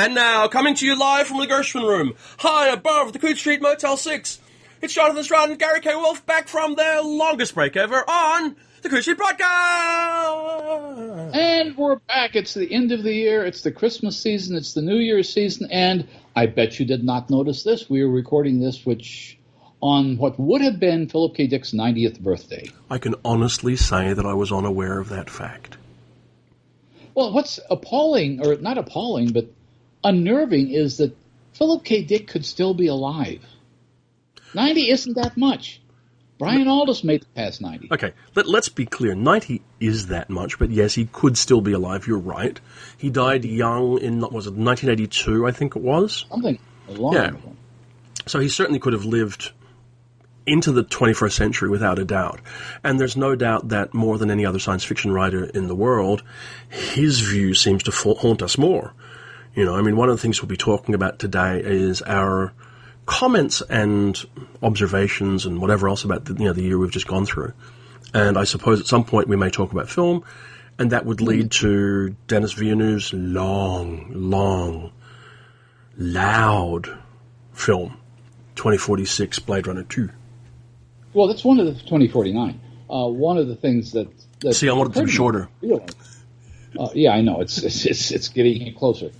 And now, coming to you live from the Gershwin Room, high above the Coode Street Motel 6, it's Jonathan Strahan and Gary K. Wolfe back from their longest break ever on the Coode Street Broadcast! And we're back. It's the end of the year. It's the Christmas season. It's the New Year's season. And I bet you did not notice this. We are recording this, which on what would have been Philip K. Dick's 90th birthday. I can honestly say that I was unaware of that fact. Well, what's appalling, or not appalling, but unnerving, is that Philip K. Dick could still be alive. 90 isn't that much. Brian Aldiss made it past 90. Okay, let, us be clear. 90 is that much, but yes, he could still be alive. You're right. He died young in, what was it, 1982, I think it was? Something long Yeah. So he certainly could have lived into the 21st century without a doubt. And there's no doubt that more than any other science fiction writer in the world, his view seems to haunt us more. You know, I mean, one of the things we'll be talking about today is our comments and observations and whatever else about the, you know, the year we've just gone through. And I suppose at some point we may talk about film, and that would lead to Denis Villeneuve's long, long, loud film, 2046 Blade Runner 2. Well, that's one of the 2049. Uh, one of the things that, that See, I wanted them shorter. Uh, yeah, I know it's, it's it's it's getting closer,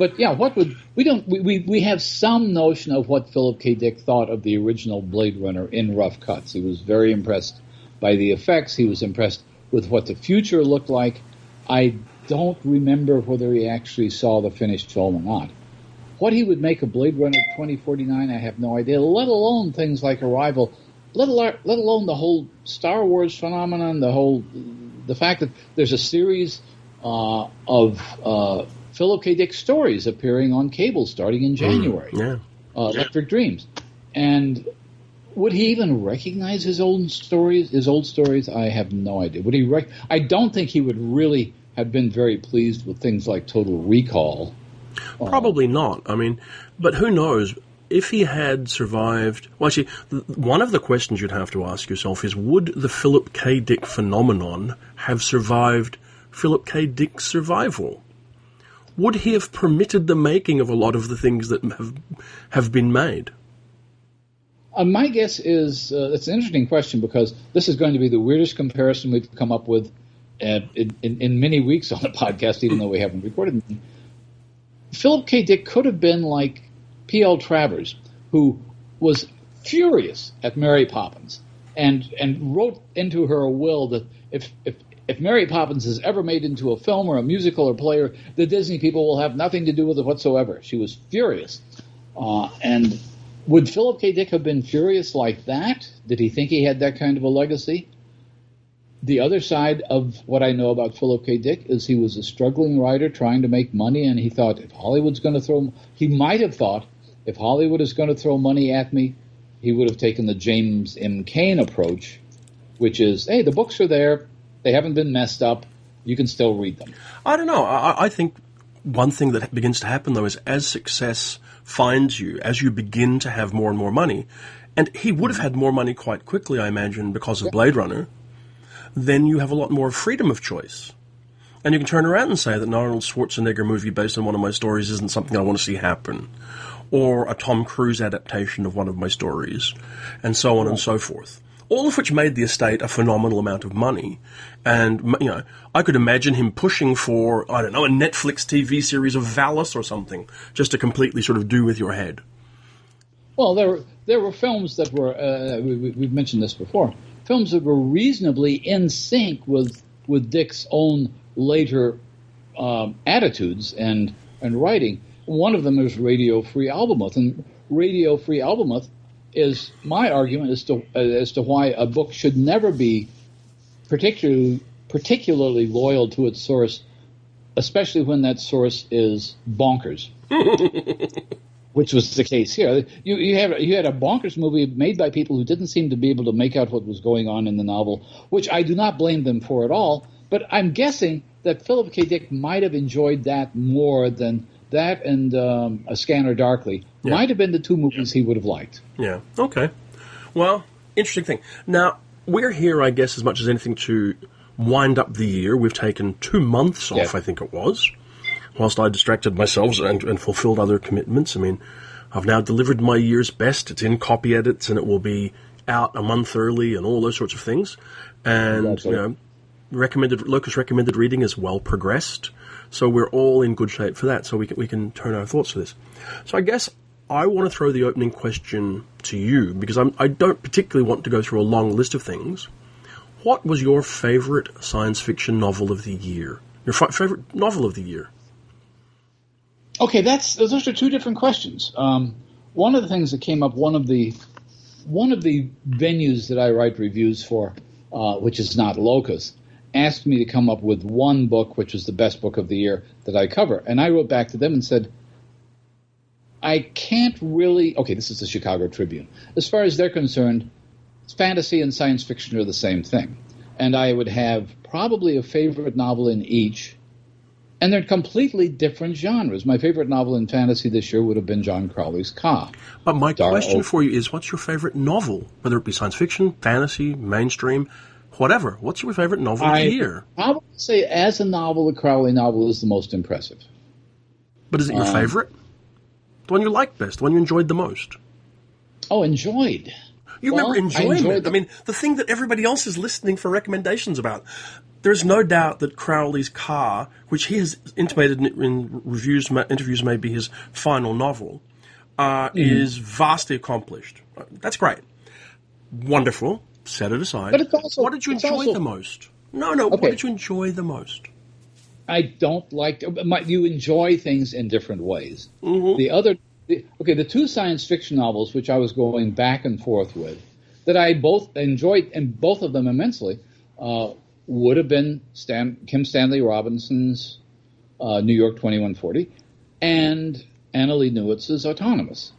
but yeah, what would we don't we, we we have some notion of what Philip K. Dick thought of the original Blade Runner in rough cuts. He was very impressed by the effects. He was impressed with what the future looked like. I don't remember whether he actually saw the finished film or not. What he would make of Blade Runner 2049, I have no idea. Let alone things like Arrival let alone, let alone the whole Star Wars phenomenon, the whole the fact that there's a series uh, of uh, Philip K. Dick stories appearing on cable starting in January. Mm, yeah. Uh, Electric Dreams, and would he even recognize his old stories? His old stories? I have no idea. Would he? Rec- I don't think he would really have been very pleased with things like Total Recall. Probably not. I mean, but who knows? if he had survived, well, actually, one of the questions you'd have to ask yourself is would the Philip K. Dick phenomenon have survived Philip K. Dick's survival? Would he have permitted the making of a lot of the things that have, have been made? Uh, my guess is uh, it's an interesting question because this is going to be the weirdest comparison we've come up with in, in, in, many weeks on the podcast, even though we haven't recorded. Philip K. Dick could have been like P.L. Travers, who was furious at Mary Poppins and and wrote into her will that if if if Mary Poppins is ever made into a film or a musical or play, the Disney people will have nothing to do with it whatsoever. She was furious. Uh, and would Philip K. Dick have been furious like that? Did he think he had that kind of a legacy? The other side of what I know about Philip K. Dick is he was a struggling writer trying to make money, and he thought if Hollywood's going to throw, he might have thought if Hollywood is going to throw money at me, he would have taken the James M. Cain approach, which is, hey, the books are there, they haven't been messed up, you can still read them. I don't know. I, I think one thing that begins to happen though is as success finds you, as you begin to have more and more money, and he would have had more money quite quickly, I imagine, because of Blade Runner, then you have a lot more freedom of choice. And you can turn around and say that an Arnold Schwarzenegger movie based on one of my stories isn't something I want to see happen or a Tom Cruise adaptation of one of my stories, and so on and so forth. All of which made the estate a phenomenal amount of money. And, you know, I could imagine him pushing for, I don't know, a Netflix TV series of Valis or something, just to completely sort of do with your head. Well, there were, there were films that were, uh, we, have mentioned this before, films that were reasonably in sync with, with Dick's own later um, attitudes and, and writing. One of them is Radio Free Albemuth, and Radio Free Albemuth is my argument as to as to why a book should never be particularly particularly loyal to its source, especially when that source is bonkers. which was the case here. You, you had you had a bonkers movie made by people who didn't seem to be able to make out what was going on in the novel, which I do not blame them for at all. But I'm guessing that Philip K. Dick might have enjoyed that more than that and um, A Scanner Darkly yeah. might have been the two movies he would have liked. Yeah. Okay. Well, interesting thing. Now we're here, I guess, as much as anything to wind up the year. We've taken two months off, yeah. I think it was. whilst I distracted myself and, and fulfilled other commitments. I mean, I've now delivered my year's best. It's in copy edits and it will be out a month early and all those sorts of things. And, you know, recommended, Locus recommended reading is well progressed. So we're all in good shape for that. So we can, we can turn our thoughts to this. So I guess I want to throw the opening question to you because I'm, I do not particularly want to go through a long list of things. What was your favorite science fiction novel of the year? Your favorite novel of the year? Okay, that's those are two different questions. Um, one of the things that came up, one of the one of the venues that I write reviews for, uh, which is not Locus, asked me to come up with one book which was the best book of the year that I cover, and I wrote back to them and said, I can't really. Okay, this is the Chicago Tribune. As far as they're concerned, fantasy and science fiction are the same thing, and I would have probably a favorite novel in each and they're completely different genres. My favorite novel in fantasy this year would have been John Crowley's Ka. But my question for you is what's your favorite novel? Whether it be science fiction, fantasy, mainstream, whatever. What's your favorite novel I, of the year? I would say, as a novel, the Crowley novel is the most impressive. But is it your um, favorite? The one you liked best? The one you enjoyed the most? Oh, enjoyed. You well, remember enjoying I it. The- I mean, the thing that everybody else is listening for recommendations about. There's no doubt that Crowley's Ka, which he has intimated in, in reviews, interviews, may be his final novel, uh, mm. is vastly accomplished. That's great. Wonderful. Set it aside. But it's also, what did you enjoy also, the most? No, no. Okay. What did you enjoy the most? I don't like. You enjoy things in different ways. Mm-hmm. The other the, okay, the two science fiction novels which I was going back and forth with, that I both enjoyed and both of them immensely, uh, would have been Stan, Kim Stanley Robinson's uh, New York 2140 and Annalee Newitz's Autonomous,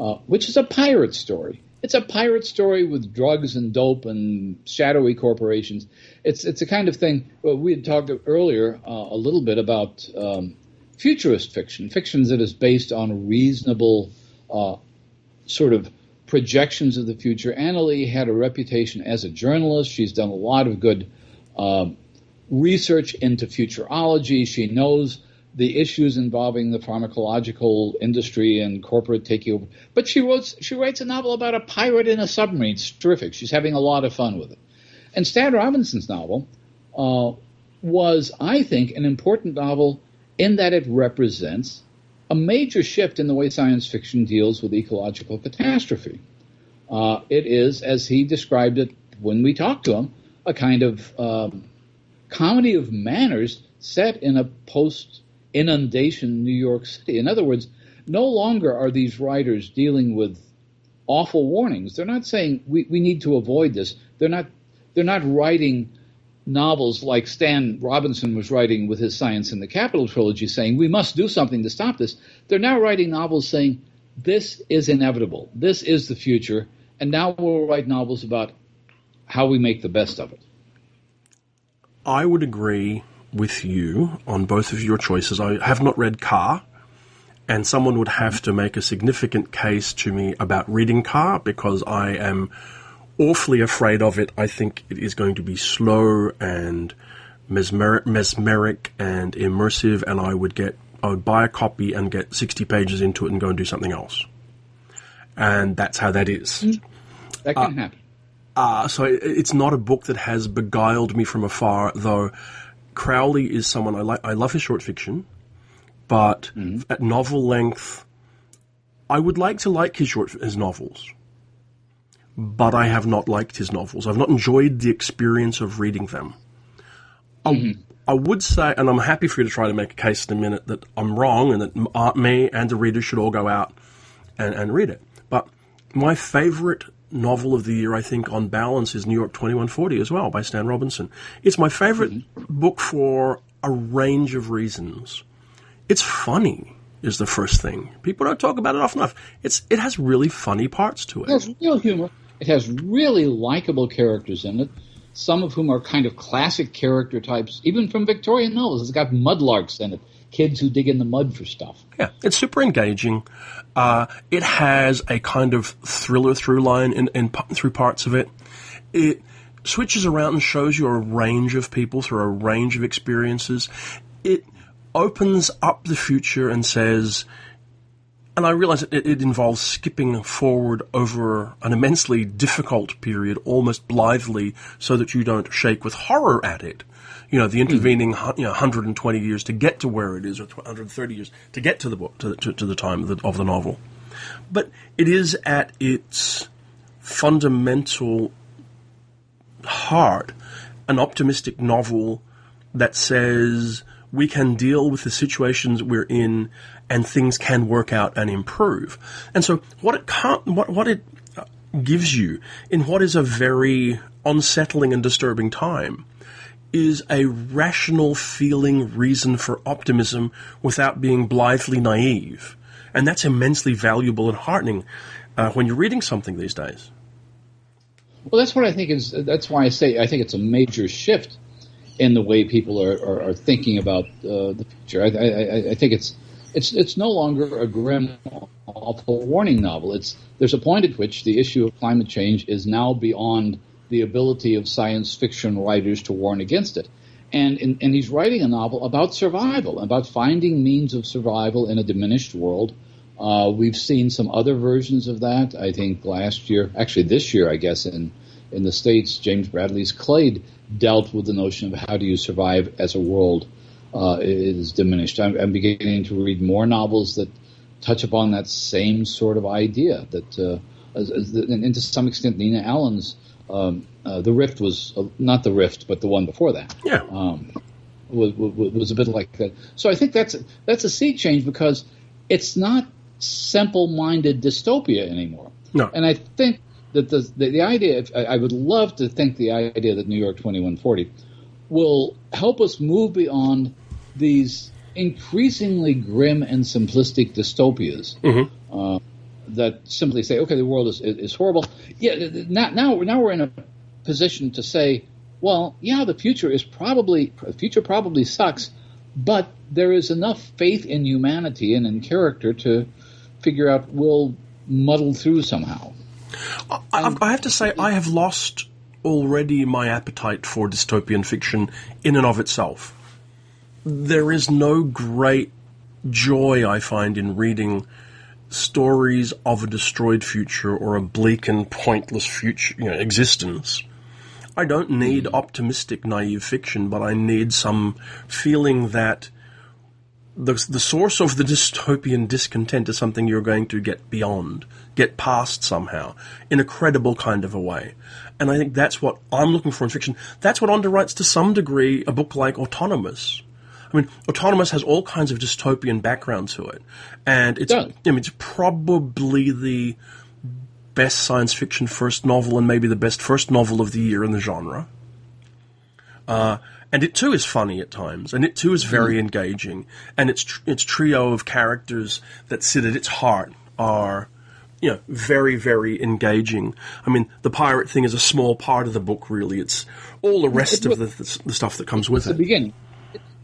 uh, which is a pirate story. It's a pirate story with drugs and dope and shadowy corporations. It's it's a kind of thing. Well, we had talked earlier uh, a little bit about um, futurist fiction, fiction that is based on reasonable uh, sort of projections of the future. Annalee had a reputation as a journalist. She's done a lot of good uh, research into futurology. She knows the issues involving the pharmacological industry and corporate taking over. But she wrote she writes a novel about a pirate in a submarine. It's terrific. She's having a lot of fun with it. And Stan Robinson's novel uh, was, I think, an important novel in that it represents a major shift in the way science fiction deals with ecological catastrophe. Uh, it is, as he described it when we talked to him, a kind of um, comedy of manners set in a post inundation New York City. In other words, no longer are these writers dealing with awful warnings. They're not saying we, we need to avoid this. They're not they're not writing novels like Stan Robinson was writing with his Science in the Capital trilogy, saying we must do something to stop this. They're now writing novels saying this is inevitable, this is the future, and now we'll write novels about how we make the best of it. I would agree with you on both of your choices. I have not read Ka, and someone would have to make a significant case to me about reading Ka because I am awfully afraid of it. I think it is going to be slow and mesmeric, mesmeric and immersive, and I would get I would buy a copy and get sixty pages into it and go and do something else. And that's how that is. Mm. That can uh, happen. Uh, so it, it's not a book that has beguiled me from afar, though. Crowley is someone I like. I love his short fiction, but mm at novel length, I would like to like his short his novels but I have not liked his novels. I've not enjoyed the experience of reading them. Mm-hmm. I, I, would say, and I'm happy for you to try to make a case in a minute that I'm wrong and that uh, me and the reader should all go out and, and read it. But my favorite novel of the year, I think, on balance, is New York 2140 as well by Stan Robinson. It's my favorite mm-hmm. book for a range of reasons. It's funny is the first thing. People don't talk about it often enough. It's it has really funny parts to it. It has real humor. It has really likable characters in it, some of whom are kind of classic character types, even from Victorian novels. It's got mudlarks in it, kids who dig in the mud for stuff. Yeah, it's super engaging. Uh, it has a kind of thriller through line in, in, through parts of it. It switches around and shows you a range of people through a range of experiences. It opens up the future and says, and I realize it, it involves skipping forward over an immensely difficult period, almost blithely, so that you don't shake with horror at it. You know, the intervening you know, 120 years to get to where it is, or 130 years to get to the book, to, to, to the time of the, of the novel. But it is at its fundamental heart an optimistic novel that says we can deal with the situations we're in and things can work out and improve. And so what it can't, what, what it uh, gives you in what is a very unsettling and disturbing time is a rational feeling reason for optimism without being blithely naive. And that's immensely valuable and heartening uh, when you're reading something these days. Well, that's what I think is. That's why I say I think it's a major shift in the way people are, are, are thinking about uh, the future. I, I, I, think it's it's it's no longer a grim, awful warning novel. It's there's a point at which the issue of climate change is now beyond the ability of science fiction writers to warn against it. And, in, and he's writing a novel about survival, about finding means of survival in a diminished world. Uh, we've seen some other versions of that. I think last year, actually this year, I guess in in the states, James Bradley's Clade dealt with the notion of how do you survive as a world uh, is diminished. I'm, I'm, beginning to read more novels that touch upon that same sort of idea. That, uh, and to some extent, Nina Allan's um, uh, the Rift was uh, not the Rift, but the one before that. Yeah. Um, was, was, was, a bit like that. So I think that's that's a sea change because it's not simple-minded dystopia anymore. No. And I think that the, the, the idea, I would love to think the idea that New York 2140 will help us move beyond these increasingly grim and simplistic dystopias mm-hmm. uh, that simply say, okay, the world is, is, horrible. Yeah, now, now, now we're in a position to say, well, yeah, the future is probably, future probably sucks, but there is enough faith in humanity and in character to figure out we'll muddle through somehow. I, I have to say, I have lost already my appetite for dystopian fiction in and of itself. There is no great joy I find in reading stories of a destroyed future or a bleak and pointless future you know, existence. I don't need hmm. optimistic naive fiction, but I need some feeling that the, the source of the dystopian discontent is something you're going to get beyond, get past somehow, in a credible kind of a way. And I think that's what I'm looking for in fiction. That's what underwrites to some degree a book like Autonomous. I mean, Autonomous has all kinds of dystopian background to it. And it's, I mean, it's probably the best science fiction first novel and maybe the best first novel of the year in the genre. Uh, and it too is funny at times, and it too is very mm. engaging, and its tr- its trio of characters that sit at its heart are, you know, very very engaging. I mean, the pirate thing is a small part of the book, really. It's all the rest it, of the, the, the, stuff that comes with it. The beginning,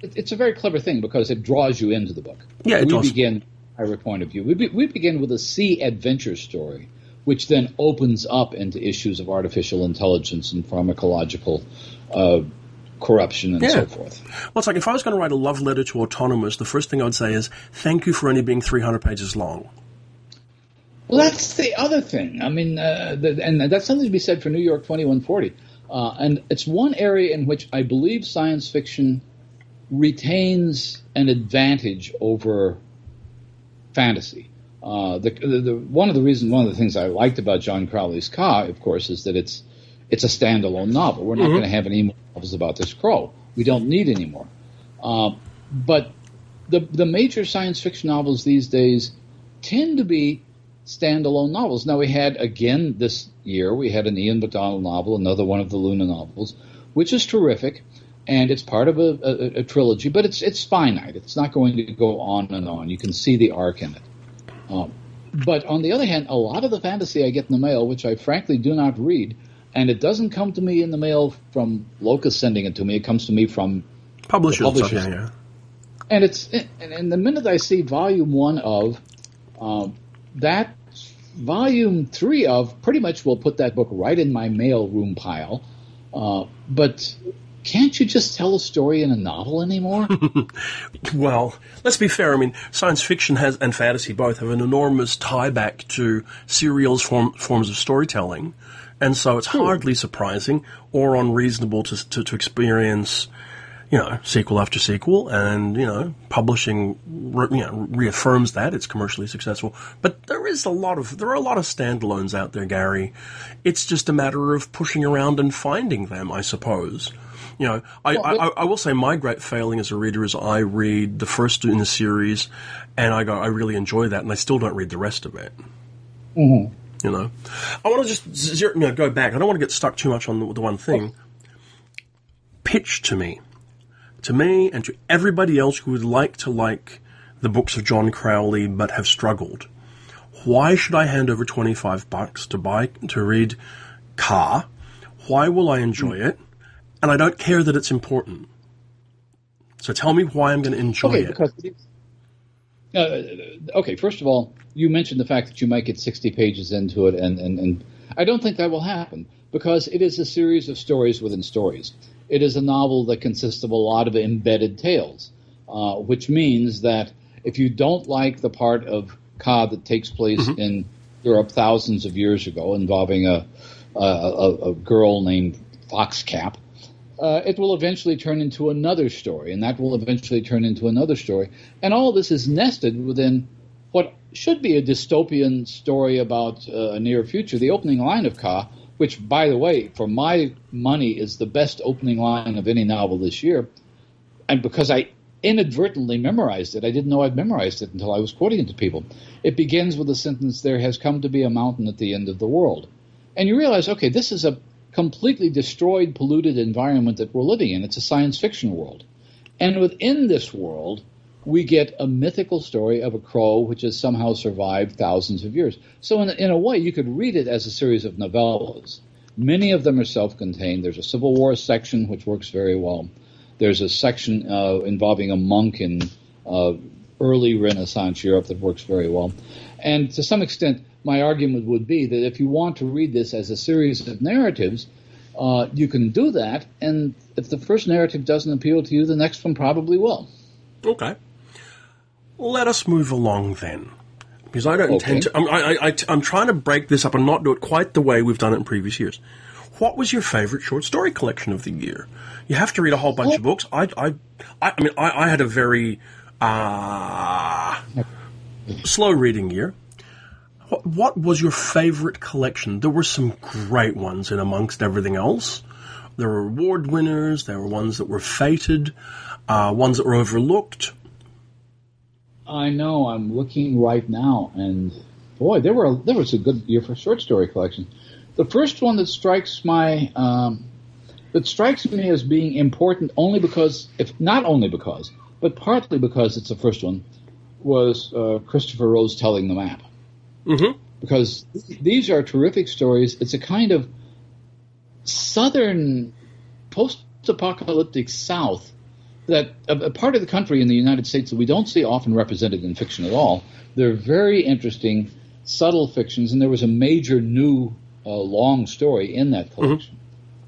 it, it's a very clever thing because it draws you into the book. Yeah, it we does. begin our point of view. We, be, we begin with a sea adventure story which then opens up into issues of artificial intelligence and pharmacological uh, corruption and yeah. so forth. Well, it's like if I was going to write a love letter to Autonomous, the first thing I would say is, thank you for only being 300 pages long. Well, that's the other thing. I mean, uh, the, and that's something to be said for New York 2140. Uh, and it's one area in which I believe science fiction retains an advantage over fantasy. Uh, the, the, the, one of the reasons, one of the things I liked about John Crowley's Ka, of course, is that it's it's a standalone novel. We're not mm-hmm. going to have any more novels about this crow. We don't need any more. Uh, but the the major science fiction novels these days tend to be standalone novels. Now we had again this year we had an Ian McDonald novel, another one of the Luna novels, which is terrific, and it's part of a, a, a trilogy. But it's it's finite. It's not going to go on and on. You can see the arc in it. Um, but on the other hand, a lot of the fantasy I get in the mail, which I frankly do not read, and it doesn't come to me in the mail from Locus sending it to me. It comes to me from publishers. publishers. Yeah, yeah. And it's and, and, the minute I see volume one of um, that, volume three of pretty much will put that book right in my mail room pile. Uh, but can't you just tell a story in a novel anymore? well, let's be fair. I mean, science fiction has and fantasy both have an enormous tie back to serials form, forms of storytelling, and so it's hmm. hardly surprising or unreasonable to, to, to experience you know, sequel after sequel, and you know, publishing re- you know, reaffirms that it's commercially successful. But there is a lot of there are a lot of standalones out there, Gary. It's just a matter of pushing around and finding them, I suppose. You know, I, well, I, I, will say my great failing as a reader is I read the first in the series, and I go, I really enjoy that, and I still don't read the rest of it. Mm-hmm. You know, I want to just zero, you know, go back. I don't want to get stuck too much on the, the one thing. Pitch to me to me and to everybody else who would like to like the books of John Crowley but have struggled. Why should I hand over 25 bucks to buy to read Ka? Why will I enjoy it? And I don't care that it's important. So tell me why I'm going to enjoy okay, it. Because uh, okay, first of all, you mentioned the fact that you might get 60 pages into it, and, and, and I don't think that will happen because it is a series of stories within stories. It is a novel that consists of a lot of embedded tales, uh, which means that if you don't like the part of Ka that takes place mm-hmm. in Europe thousands of years ago, involving a a, a, a girl named Foxcap, uh, it will eventually turn into another story, and that will eventually turn into another story, and all this is nested within what should be a dystopian story about uh, a near future. The opening line of Ka which, by the way, for my money, is the best opening line of any novel this year. And because I inadvertently memorized it, I didn't know I'd memorized it until I was quoting it to people. It begins with the sentence, There has come to be a mountain at the end of the world. And you realize, okay, this is a completely destroyed, polluted environment that we're living in. It's a science fiction world. And within this world, we get a mythical story of a crow which has somehow survived thousands of years. So, in, in a way, you could read it as a series of novellas. Many of them are self contained. There's a Civil War section which works very well. There's a section uh, involving a monk in uh, early Renaissance Europe that works very well. And to some extent, my argument would be that if you want to read this as a series of narratives, uh, you can do that. And if the first narrative doesn't appeal to you, the next one probably will. Okay. Let us move along then. Because I don't okay. intend to. I'm, I, I, I'm trying to break this up and not do it quite the way we've done it in previous years. What was your favorite short story collection of the year? You have to read a whole bunch of books. I, I, I, mean, I, I had a very uh, slow reading year. What, was your favorite collection? There were some great ones in amongst everything else. There were award winners. There were ones that were fated, uh, ones that were overlooked. I know. I'm looking right now, and boy, there were there was a good year for short story collection. The first one that strikes my um, that strikes me as being important only because, if not only because, but partly because it's the first one, was uh, Christopher Rowe's telling the map. Mm-hmm. Because these are terrific stories. It's a kind of southern post-apocalyptic South that a, a, part of the country in the United States that we don't see often represented in fiction at all. They're very interesting, subtle fictions, and there was a major new uh, long story in that mm-hmm. collection.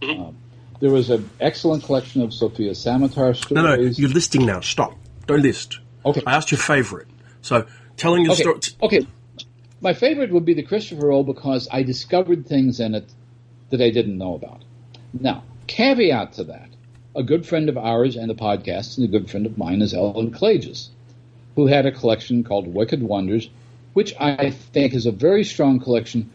Mm-hmm. Uh, there was an excellent collection of Sofia Samatar stories. No, no, you're listing now. Stop. Don't list. Okay. I asked your favorite. So, telling your okay. story. okay. My favorite would be the Christopher Rowe because I discovered things in it that I didn't know about. Now, caveat to that a good friend of ours and the podcast, and a good friend of mine is Ellen Klages, who had a collection called Wicked Wonders, which I think is a very strong collection.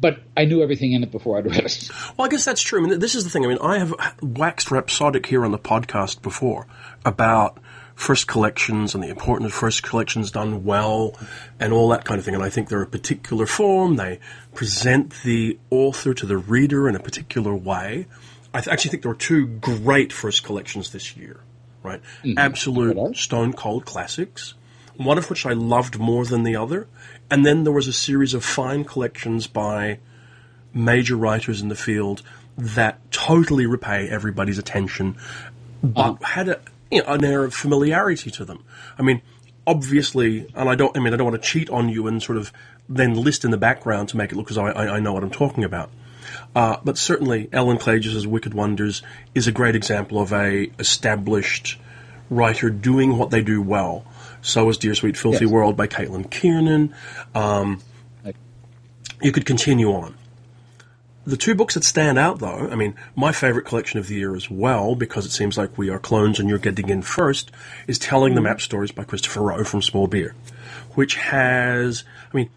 But I knew everything in it before I'd read it. Well, I guess that's true. I mean, this is the thing. I mean, I have waxed rhapsodic here on the podcast before about first collections and the importance of first collections done well and all that kind of thing. And I think they're a particular form. They present the author to the reader in a particular way. I th- actually think there were two great first collections this year, right? Mm-hmm. Absolute stone cold classics, one of which I loved more than the other. And then there was a series of fine collections by major writers in the field that totally repay everybody's attention, but uh-huh. had a, you know, an air of familiarity to them. I mean, obviously, and I don't, I mean, I don't want to cheat on you and sort of then list in the background to make it look as I, I know what I'm talking about. Uh, but certainly, Ellen Klages' Wicked Wonders is a great example of a established writer doing what they do well. So is Dear Sweet Filthy Yes. World by Caitlin Kiernan. Um, you could continue on. The two books that stand out, though, I mean, my favorite collection of the year as well, because it seems like we are clones and you're getting in first, is Telling the Map Stories by Christopher Rowe from Small Beer, which has, I mean,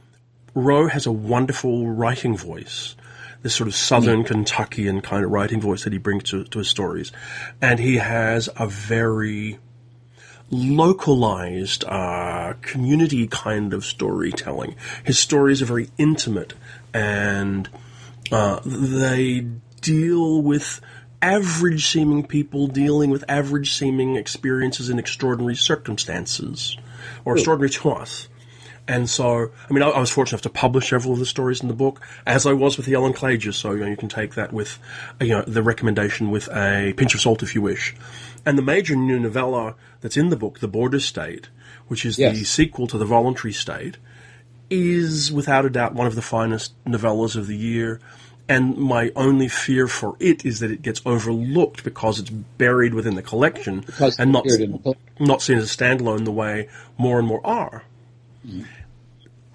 Rowe has a wonderful writing voice, this sort of southern Kentuckian kind of writing voice that he brings to, to his stories. And he has a very localized, uh, community kind of storytelling. His stories are very intimate and uh, they deal with average seeming people dealing with average seeming experiences in extraordinary circumstances or extraordinary to us. And so, I mean, I, I was fortunate enough to publish several of the stories in the book, as I was with the Ellen Klages. So, you know, you can take that with, you know, the recommendation with a pinch of salt if you wish. And the major new novella that's in the book, The Border State, which is the sequel to The Voluntary State, is without a doubt one of the finest novellas of the year. And my only fear for it is that it gets overlooked because it's buried within the collection Because and not it's buried in the not seen as a standalone the way more and more are.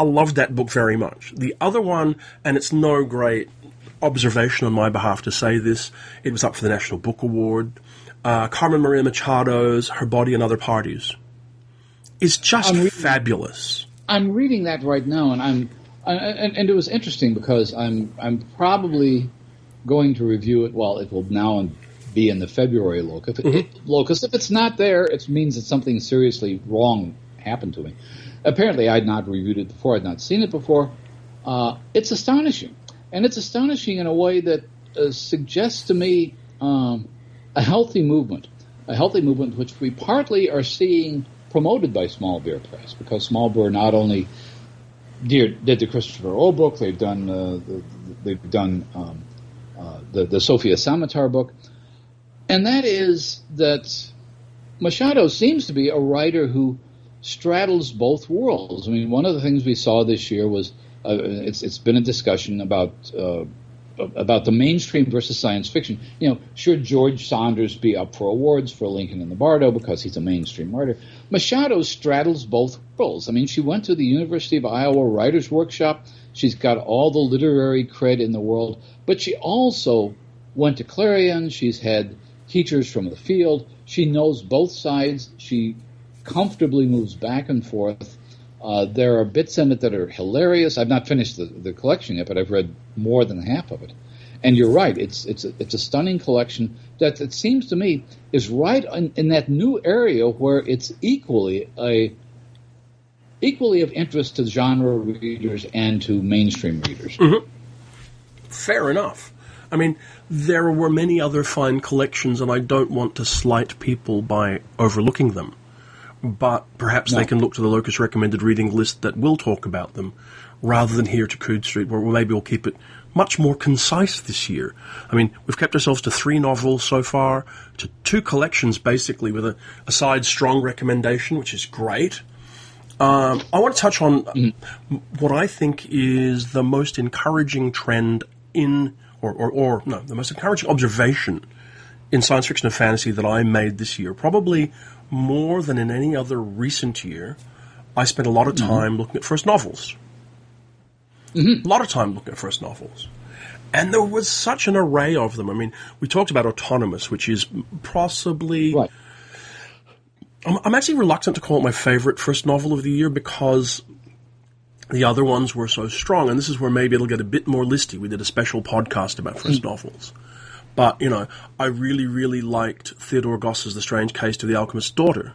I love that book very much. The other one, and it's no great observation on my behalf to say this, it was up for the National Book Award. Uh, Carmen Maria Machado's Her Body and Other Parties is just I'm reading- fabulous. I'm reading that right now, and I'm and, and it was interesting because I'm I'm probably going to review it. Well, it will now be in the February locus. If, it, locus. if it's not there, it means that something seriously wrong happened to me. Apparently, I'd not reviewed it before. I'd not seen it before. Uh, it's astonishing, and it's astonishing in a way that uh, suggests to me um, a healthy movement, a healthy movement which we partly are seeing promoted by Small Beer Press because Small Beer not only did, did the Christopher Rowe book, they've done uh, the, they've done um, uh, the the Sofia Samatar book, and that is that Machado seems to be a writer who straddles both worlds. I mean, one of the things we saw this year was uh, it's it's been a discussion about uh, about the mainstream versus science fiction. You know, should George Saunders be up for awards for Lincoln and the Bardo because he's a mainstream writer? Machado straddles both worlds. I mean, she went to the University of Iowa Writers Workshop. She's got all the literary cred in the world, but she also went to Clarion. She's had teachers from the field. She knows both sides. She comfortably moves back and forth. Uh, there are bits in it that are hilarious. I've not finished the, the collection yet, but I've read more than half of it. And you're right; it's it's a, it's a stunning collection that it seems to me is right in, in that new area where it's equally a equally of interest to genre readers and to mainstream readers. Mm-hmm. Fair enough. I mean, there were many other fine collections, and I don't want to slight people by overlooking them. But perhaps No. they can look to the Locus recommended reading list that will talk about them, rather than here to Coode Street, where maybe we'll keep it much more concise this year. I mean, we've kept ourselves to three novels so far, to two collections basically, with a, a side strong recommendation, which is great. Um, I want to touch on m- what I think is the most encouraging trend in, or, or, or no, the most encouraging observation in science fiction and fantasy that I made this year. Probably more than in any other recent year, I spent a lot of mm-hmm. time looking at first novels. Mm-hmm. A lot of time looking at first novels. And there was such an array of them. I mean, we talked about Autonomous, which is possibly. Right. I'm, I'm actually reluctant to call it my favorite first novel of the year because the other ones were so strong, and this is where maybe it'll get a bit more listy. We did a special podcast about first hmm. novels. But, you know, I really, really liked Theodora Goss's The Strange Case of the Alchemist's Daughter,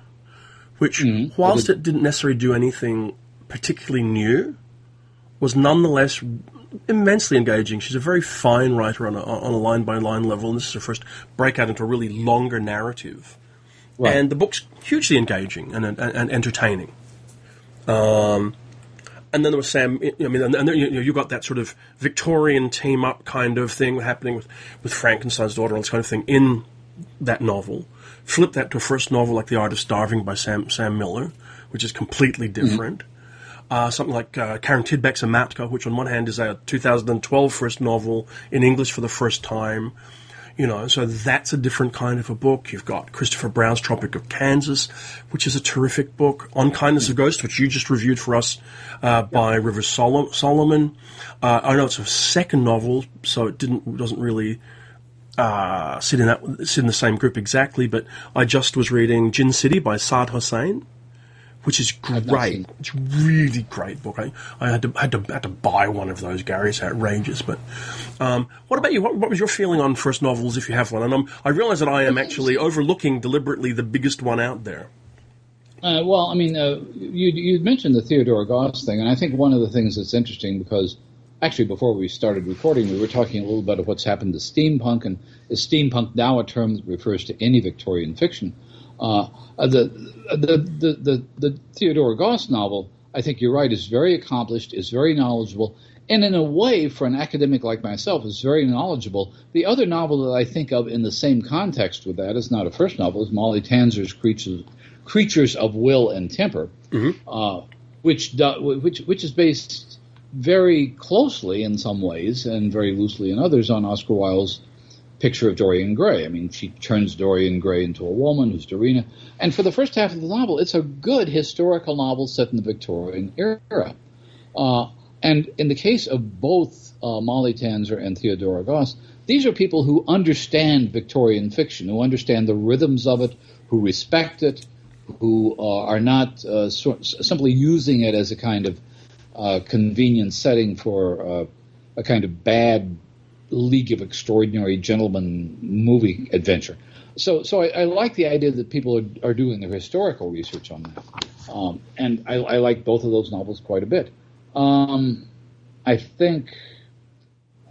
which, hmm. whilst it didn't necessarily do anything particularly new, was nonetheless immensely engaging. She's a very fine writer on a, on a line-by-line level, and this is her first breakout into a really longer narrative. Right. And the book's hugely engaging and, and, and entertaining. Um, and then there was Sam. I mean, and, and you know, you got that sort of Victorian team up kind of thing happening with, with Frankenstein's daughter, all this kind of thing in that novel. Flip that to a first novel like The Art of Starving by Sam Sam Miller, which is completely different. uh, something like uh, Karin Tidbeck's Amatka, which on one hand is a 2012 first novel in English for the first time. You know, so that's a different kind of a book. You've got Christopher Brown's Tropic of Kansas, which is a terrific book. An Unkindness of Ghosts, which you just reviewed for us uh, by River Sol- Solomon. Uh, I know it's a second novel, so it didn't doesn't really uh, sit in that sit in the same group exactly. But I just was reading Djinn City by Saad Hossain, which is great. It's a really great book. I, I had to had to had to buy one of those. Gary, it's outrageous. But um, what about you? What, what was your feeling on first novels, if you have one? And I'm, I realize that I am actually overlooking deliberately the biggest one out there. Uh, well, I mean, uh, you you mentioned the Theodora Goss thing, and I think one of the things that's interesting because actually before we started recording, we were talking a little bit of what's happened to steampunk, and is steampunk now a term that refers to any Victorian fiction? Uh, the, the the the the Theodora Goss novel, I think you're right, is very accomplished, is very knowledgeable, and in a way, for an academic like myself, is very knowledgeable. The other novel that I think of in the same context with that is not a first novel, is Molly Tanzer's Creatures Creatures of Will and Temper, uh, which do, which which is based very closely in some ways and very loosely in others on Oscar Wilde's picture of Dorian Gray. I mean, she turns Dorian Gray into a woman who's Dorina. And for the first half of the novel, it's a good historical novel set in the Victorian era. Uh, and in the case of both uh, Molly Tanzer and Theodora Goss, these are people who understand Victorian fiction, who understand the rhythms of it, who respect it, who uh, are not uh, so, simply using it as a kind of uh, convenient setting for uh, a kind of bad League of Extraordinary Gentlemen movie adventure. So, so I, I like the idea that people are, are doing their historical research on that, um, and I, I like both of those novels quite a bit. Um, I think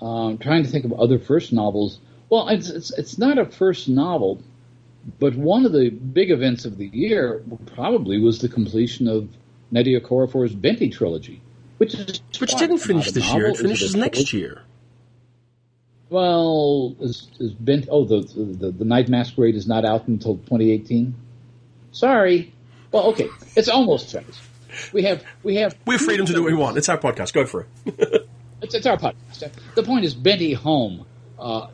um, trying to think of other first novels. Well, it's, it's it's not a first novel, but one of the big events of the year probably was the completion of Nnedi Okorafor's Binti trilogy, which is Which didn't finish this novel, year. It finishes next trilogy. year. Well, is, is Bent? Oh, the, the the Night Masquerade is not out until 2018. Sorry. Well, okay, it's almost finished. We have we have We have freedom to do what we want. It's our podcast. Go for it. It's, it's our podcast. The point is, Binti Home uh,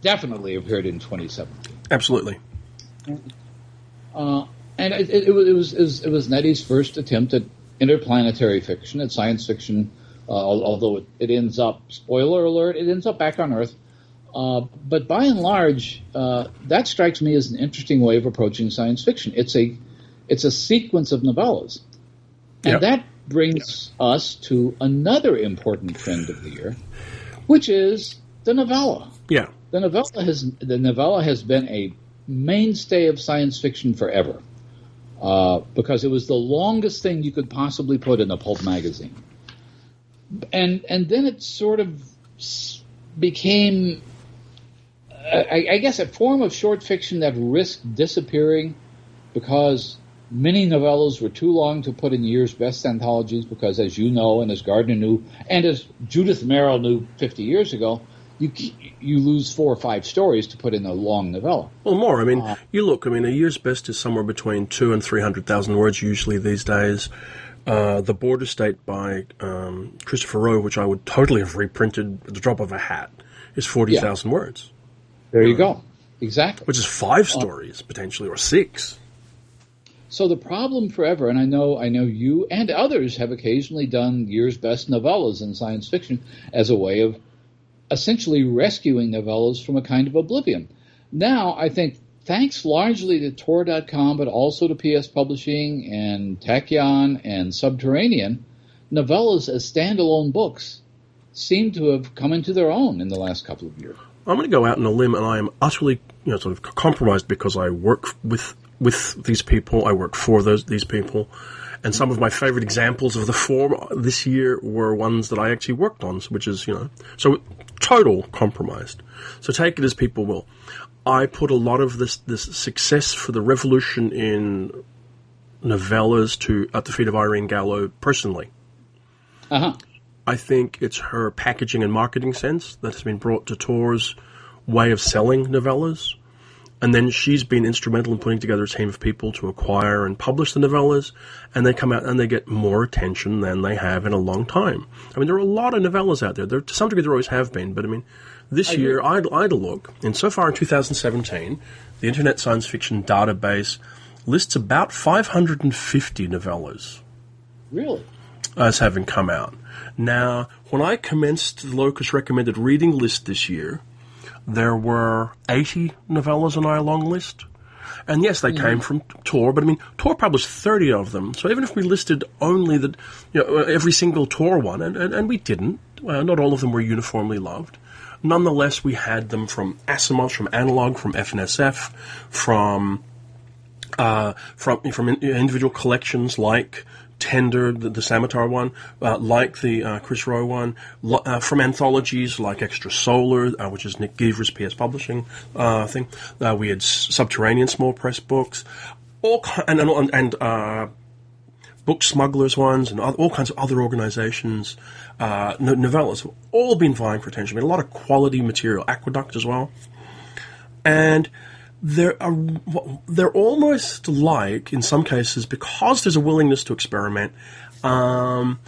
definitely appeared in 2017. Absolutely. Uh, and it, it, it, was, it, was, it was Nnedi's first attempt at interplanetary fiction, at science fiction. Uh, although it, it ends up, spoiler alert, it ends up back on Earth. Uh, but by and large, uh, that strikes me as an interesting way of approaching science fiction. It's a it's a sequence of novellas, and Yep. that brings us to another important trend of the year, which is the novella Yeah. the novella has the novella has been a mainstay of science fiction forever uh, because it was the longest thing you could possibly put in a pulp magazine, and and then it sort of became, I, I guess, a form of short fiction that risked disappearing because many novellas were too long to put in year's best anthologies because, as you know, and as Gardner knew, and as Judith Merril knew 50 years ago, you you lose four or five stories to put in a long novella. Well, more. I mean, Uh, you look. I mean, a year's best is somewhere between two and three hundred thousand words usually these days. Uh, the Border State by um, Christopher Rowe, which I would totally have reprinted at the drop of a hat, is forty thousand words, There you go. Exactly. which is five uh, stories potentially or six. So the problem forever, and I know I know you and others have occasionally done year's best novellas in science fiction as a way of essentially rescuing novellas from a kind of oblivion. Now, I think thanks largely to Tor.com, but also to PS Publishing and Tachyon and Subterranean, novellas as standalone books seem to have come into their own in the last couple of years. I'm going to go out on a limb, and I am utterly, you know, sort of compromised because I work with with these people. I work for those these people, and some of my favorite examples of the form this year were ones that I actually worked on, which is, you know, so total compromised. So take it as people will. I put a lot of this this success for the revolution in novellas to at the feet of Irene Gallo personally. Uh huh. I think it's her packaging and marketing sense that has been brought to Tor's way of selling novellas. And then she's been instrumental in putting together a team of people to acquire and publish the novellas, and they come out and they get more attention than they have in a long time. I mean, there are a lot of novellas out there. There, to some degree, there always have been, but I mean, this I year, I, I had a look, and so far in 2017, the Internet Science Fiction Database lists about 550 novellas Really? As having come out. Now, when I commenced the Locus recommended reading list this year, there were 80 novellas on our long list. And yes, they came mm-hmm. from Tor, but I mean, Tor published 30 of them. So even if we listed only the, you know, uh, every single Tor one, and, and, and we didn't, well, not all of them were uniformly loved. Nonetheless, we had them from Asimov, from Analog, from F&SF, from uh, from from in- individual collections like Tender, the, the one, uh, like the uh, Chris Rowe one, uh, from anthologies like Extra Solar, uh, which is Nick Gevers' PS Publishing uh, thing. Uh, we had Subterranean small press books, all and and, and book smugglers ones and all kinds of other organizations, novellas have all been vying for attention. I mean, a lot of quality material, Aqueduct as well, and they're a, they're almost like in some cases because there's a willingness to experiment. Um,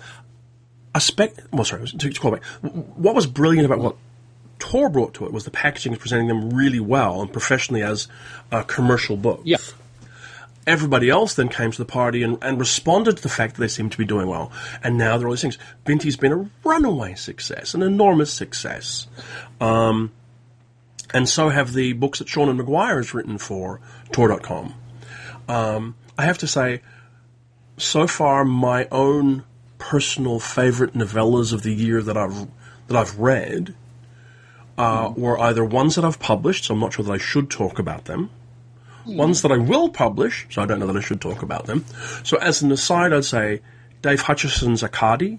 a spec. Well, sorry, to, to call back. What was brilliant about what Tor brought to it was the packaging is presenting them really well and professionally as a commercial book Yeah. everybody else then came to the party and, and responded to the fact that they seemed to be doing well. And now there are all these things. Binti's been a runaway success, an enormous success. Um, and so have the books that Seanan McGuire has written for Tor.com. Um, I have to say, so far, my own personal favorite novellas of the year that I've that I've read uh, were either ones that I've published, so I'm not sure that I should talk about them, ones that I will publish, so I don't know that I should talk about them. So as an aside, I'd say Dave Hutchinson's Acadie,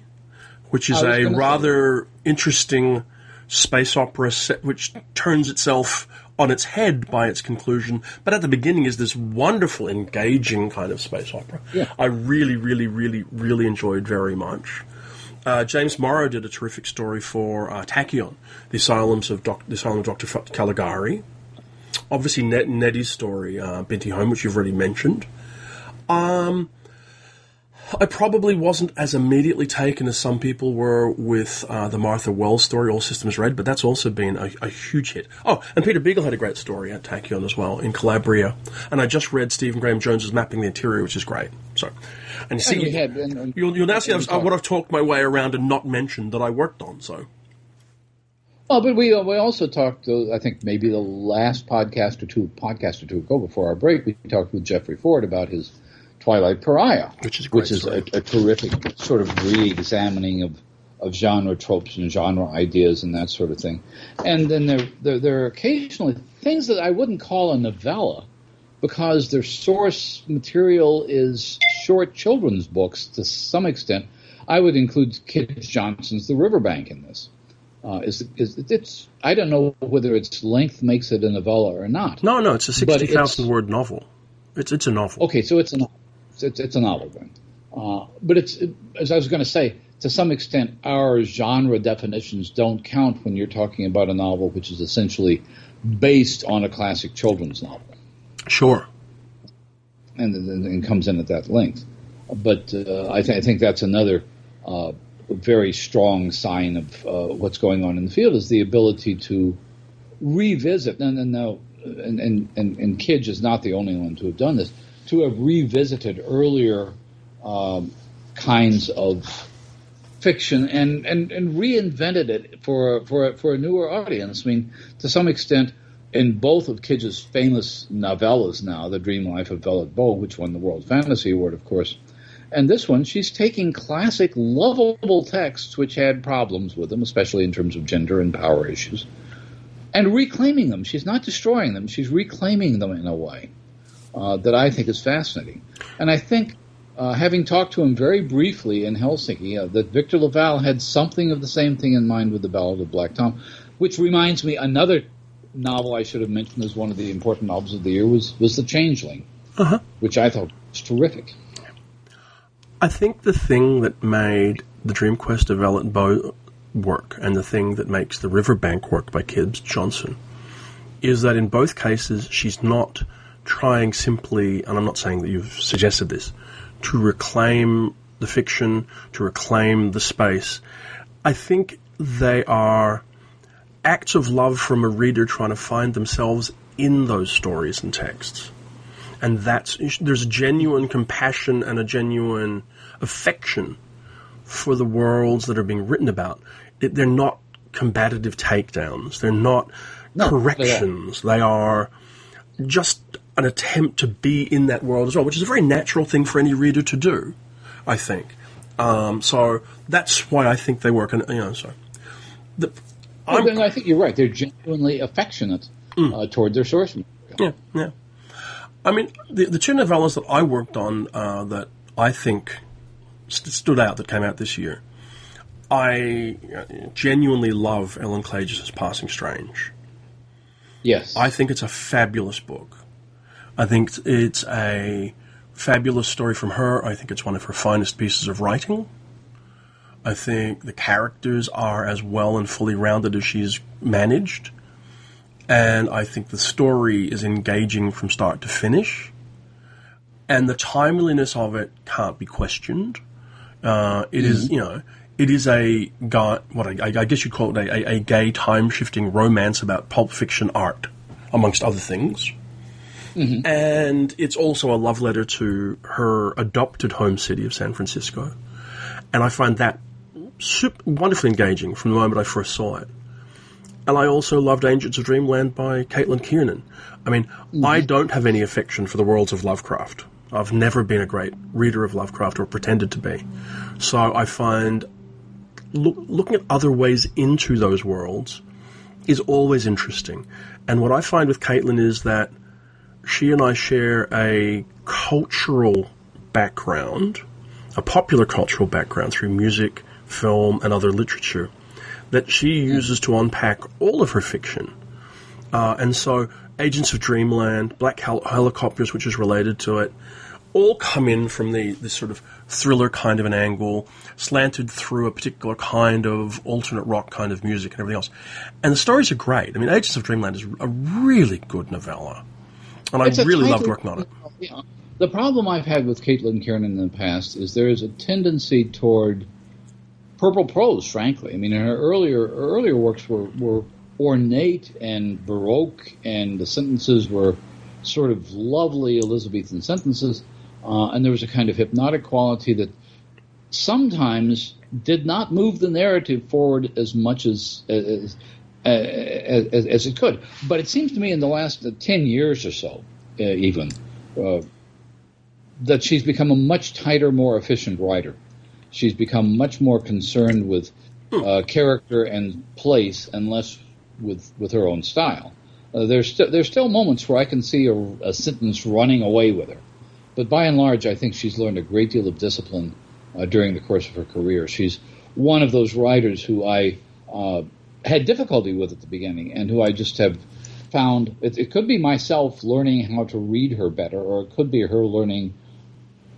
which is a rather interesting space opera set, which turns itself on its head by its conclusion, but at the beginning is this wonderful, engaging kind of space opera. Yeah. I really, really, really, really enjoyed very much. Uh, James Morrow did a terrific story for uh, Tachyon, the asylums of Doc- the asylum of Doctor F- Caligari. Obviously, Ned- Nnedi's story, uh, Binti Home, which you've already mentioned. Um, I probably wasn't as immediately taken as some people were with uh, the Martha Wells story, All Systems Red, but that's also been a, a huge hit. Oh, and Peter Beagle had a great story at Tachyon as well, in Calabria. And I just read Stephen Graham Jones's Mapping the Interior, which is great. So, and you see, And we had- and- and- you'll, you'll now see I've- what I've talked my way around and not mentioned that I worked on, so. Well, but we we also talked. Uh, I think maybe the last podcast or two podcast or two ago before our break, we talked with Jeffrey Ford about his Twilight Pariah, Which is a which is a, a terrific sort of re-examining of of genre tropes and genre ideas and that sort of thing. And then there there, there are occasionally things that I wouldn't call a novella because their source material is short children's books to some extent. I would include Kij Johnson's The Riverbank in this. Uh, is, is it's I don't know whether its length makes it a novella or not. No, no, it's a sixty thousand word novel. It's, it's a novel. Okay, so it's a novel. It's, it's a novel then. Uh, but it's as I was going to say, to some extent, our genre definitions don't count when you're talking about a novel which is essentially based on a classic children's novel, Sure. and, and, comes in at that length. But uh, I, th- I think that's another uh, very strong sign of uh, what's going on in the field is the ability to revisit. And and now, and and and, and Kij is not the only one to have done this. To have revisited earlier um, kinds of fiction and, and, and reinvented it for for for a newer audience. I mean, to some extent, in both of Kij's famous novellas now, The Dream Life of Vellitt Boe, which won the World Fantasy Award, of course, and this one, she's taking classic, lovable texts which had problems with them, especially in terms of gender and power issues, and reclaiming them. She's not destroying them; she's reclaiming them in a way uh, that I think is fascinating. And I think, uh, having talked to him very briefly in Helsinki, uh, that Victor LaValle had something of the same thing in mind with the Ballad of Black Tom, which reminds me another novel I should have mentioned as one of the important novels of the year was was The Changeling, Uh-huh. which I thought was terrific. I think the thing that made the Dream Quest of Vellitt Boe work, and the thing that makes the Riverbank work by Kij Johnson, is that in both cases she's not trying simply, and I'm not saying that you've suggested this, to reclaim the fiction, to reclaim the space. I think they are acts of love from a reader trying to find themselves in those stories and texts. And that's, there's a genuine compassion and a genuine affection for the worlds that are being written about. It, they're not combative takedowns. They're not no, corrections. They are. they are just an attempt to be in that world as well, which is a very natural thing for any reader to do, I think. Um, so that's why I think they work. And you know, so the, well, I think you're right. They're genuinely affectionate mm. uh, toward their source material. Yeah, yeah. I mean, the, the two novellas that I worked on uh, that I think st- stood out that came out this year, I uh, genuinely love Ellen Klages' Passing Strange. Yes. I think it's a fabulous book. I think it's a fabulous story from her. I think it's one of her finest pieces of writing. I think the characters are as well and fully rounded as she's managed. And I think the story is engaging from start to finish. And the timeliness of it can't be questioned. Uh, it mm-hmm. is, you know, it is a guy, what I, I guess you'd call it a, a, a gay time shifting romance about pulp fiction art, amongst other things. Mm-hmm. And it's also a love letter to her adopted home city of San Francisco. And I find that super, wonderfully engaging from the moment I first saw it. And I also loved Agents of Dreamland by Caitlin Kiernan. I mean, mm-hmm. I don't have any affection for the worlds of Lovecraft. I've never been a great reader of Lovecraft or pretended to be. So I find look, looking at other ways into those worlds is always interesting. And what I find with Caitlin is that she and I share a cultural background, a popular cultural background through music, film, and other literature that she uses to unpack all of her fiction. Uh, and so, Agents of Dreamland, Black Hel- Helicopters, which is related to it, all come in from the this sort of thriller kind of an angle, slanted through a particular kind of alternate rock kind of music and everything else. And the stories are great. I mean, Agents of Dreamland is a really good novella, and it's I really loved working on it. Yeah. The problem I've had with Caitlin Kiernan in the past is there is a tendency toward purple prose. Frankly, I mean, her earlier earlier works were, were ornate and baroque, and the sentences were sort of lovely Elizabethan sentences uh, and there was a kind of hypnotic quality that sometimes did not move the narrative forward as much as as, as, as it could. But it seems to me in the last uh, 10 years or so, uh, even, uh, that she's become a much tighter, more efficient writer. She's become much more concerned with uh, character and place and less with, with her own style. Uh, there's, st- there's still moments where I can see a, a sentence running away with her. But by and large, I think she's learned a great deal of discipline uh, during the course of her career. She's one of those writers who I uh, had difficulty with at the beginning and who I just have found it, it, could be myself learning how to read her better, or it could be her learning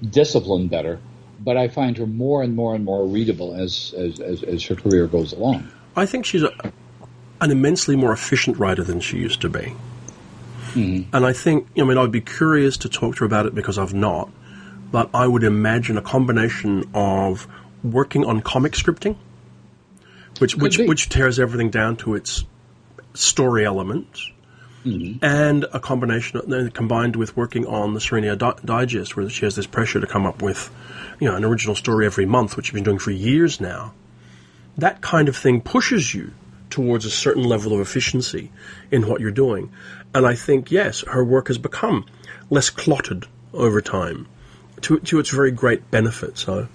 discipline better. But I find her more and more and more readable as as, as, as her career goes along. I think she's a, an immensely more efficient writer than she used to be. Mm. And I think, I mean, I'd be curious to talk to her about it because I've not, but I would imagine a combination of working on comic scripting, which which which tears everything down to its story elements, mm-hmm. and a combination of, combined with working on the Sirenia Di- Digest, where she has this pressure to come up with, you know, an original story every month, which she's been doing for years now. That kind of thing pushes you towards a certain level of efficiency in what you're doing. And I think, yes, her work has become less clotted over time to, to its very great benefit. So.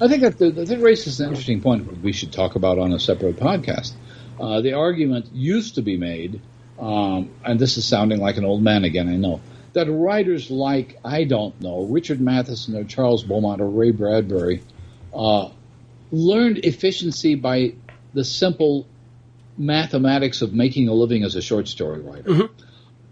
I think that, that raises an interesting point we should talk about on a separate podcast. Uh, the argument used to be made, um, and this is sounding like an old man again, I know, that writers like, I don't know, Richard Matheson or Charles Beaumont or Ray Bradbury uh, learned efficiency by the simple mathematics of making a living as a short story writer. Mm-hmm.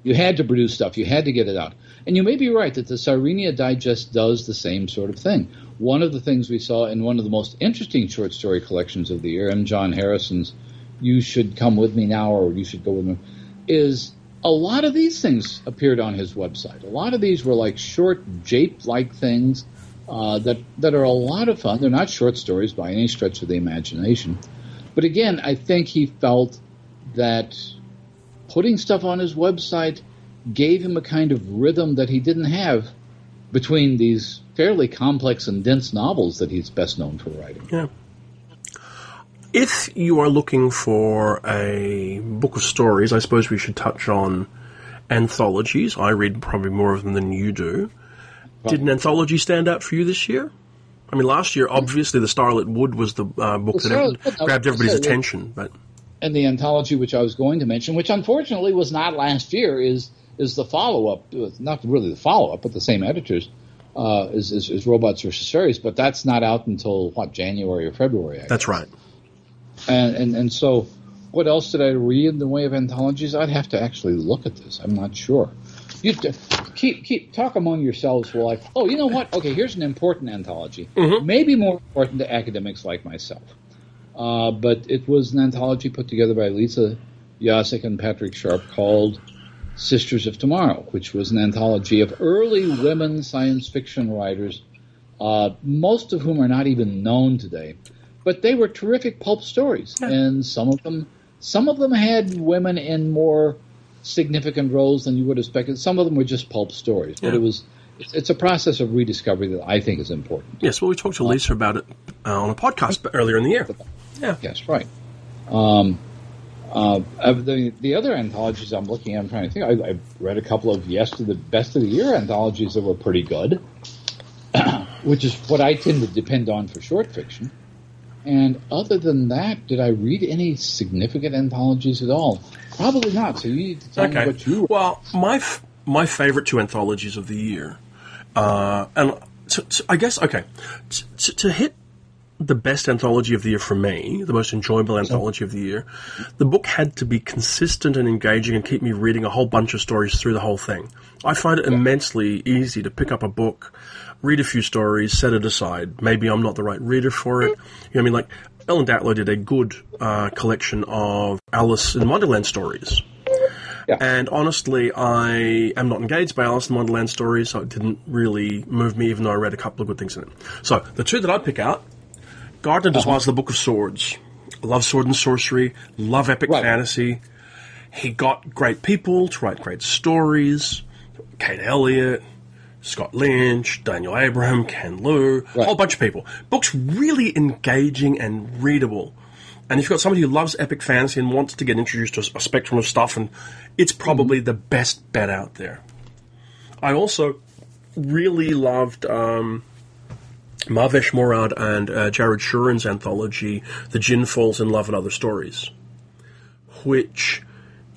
You had to produce stuff, you had to get it out. And you may be right that the Sirenia Digest does the same sort of thing. One of the things we saw in one of the most interesting short story collections of the year, M. John Harrison's You Should Come With Me Now or You Should Go With Me, is a lot of these things appeared on his website. A lot of these were like short jape-like things uh, that that are a lot of fun. They're not short stories by any stretch of the imagination, but again, I think he felt that putting stuff on his website gave him a kind of rhythm that he didn't have between these fairly complex and dense novels that he's best known for writing. Yeah. If you are looking for a book of stories, I suppose we should touch on anthologies. I read probably more of them than you do. Did an anthology stand out for you this year? I mean, last year, obviously, The Starlit Wood was the uh, book The that Starlit Wood, grabbed everybody's so- attention. But and the anthology which I was going to mention, which unfortunately was not last year, is is the follow up. Not really the follow up, but the same editors. Uh, is, is is Robots versus Fairies, but that's not out until what January or February. That's right. And, and and so, what else did I read in the way of anthologies? I'd have to actually look at this. I'm not sure. You keep keep talk among yourselves. While I oh, you know what? Okay, here's an important anthology. Maybe more important to academics like myself. Uh, but it was an anthology put together by Lisa Yaszek and Patrick Sharp called Sisters of Tomorrow, which was an anthology of early women science fiction writers, uh, most of whom are not even known today. But they were terrific pulp stories, and some of them, some of them had women in more significant roles than you would have expected. Some of them were just pulp stories, but Yeah. it was. It's, it's a process of rediscovery that I think is important. Yes, well, we talked to Lisa about it uh, on a podcast earlier in the year. Yeah. Yes, right. Um, uh, of the the other anthologies I'm looking at, I'm trying to think. I, I read a couple of yes to the best of the year anthologies that were pretty good, which is what I tend to depend on for short fiction. And other than that, did I read any significant anthologies at all? Probably not. So you need to tell me Okay. what you. Well, my f- my favorite two anthologies of the year, uh, and I guess okay, to hit the best anthology of the year for me, the most enjoyable anthology of the year, the book had to be consistent and engaging and keep me reading a whole bunch of stories through the whole thing. I find it immensely easy to pick up a book, read a few stories, set it aside. Maybe I'm not the right reader for it. You know what I mean? Like, Ellen Datlow did a good uh, collection of Alice in Wonderland stories. And honestly, I am not engaged by Alice in Wonderland stories, so it didn't really move me, even though I read a couple of good things in it. So, the two that I pick out Gardner Dozois' The Book of Swords. Love sword and sorcery, love epic Right. fantasy. He got great people to write great stories. Kate Elliott, Scott Lynch, Daniel Abraham, Ken Liu, a Right. whole bunch of people. Book's really engaging and readable. And if you've got somebody who loves epic fantasy and wants to get introduced to a, a spectrum of stuff, and it's probably the best bet out there. I also really loved um, Mahvesh Murad and uh, Jared Shurin's anthology, The Djinn Falls in Love and Other Stories, which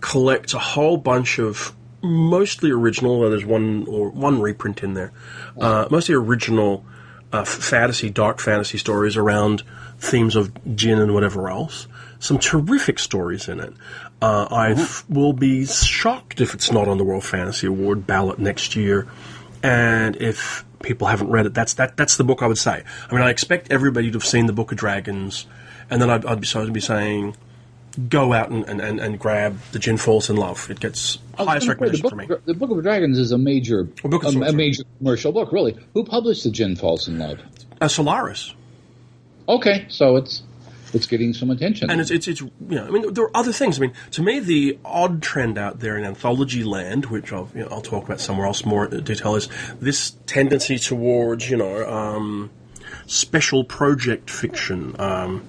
collects a whole bunch of mostly original, though there's one or one reprint in there, uh, mostly original uh, fantasy, dark fantasy stories around themes of djinn and whatever else. Some terrific stories in it. Uh, I f- will be shocked if it's not on the World Fantasy Award ballot next year. And if people haven't read it, that's that. That's the book I would say. I mean, I expect everybody to have seen the Book of Dragons, and then I'd, I'd be, so I'd be saying, go out and, and, and, grab the Djinn Falls in Love. It gets highest recognition for me. the Book of Dragons is a major, a, a major commercial book, really. Who published the Djinn Falls in Love? Uh, Solaris. Okay, so it's it's getting some attention. And it's, it's, it's, you know, I mean, there are other things. I mean, to me, the odd trend out there in anthology land, which I'll, you know, I'll talk about somewhere else more in detail, is this tendency towards, you know, um, special project fiction, um,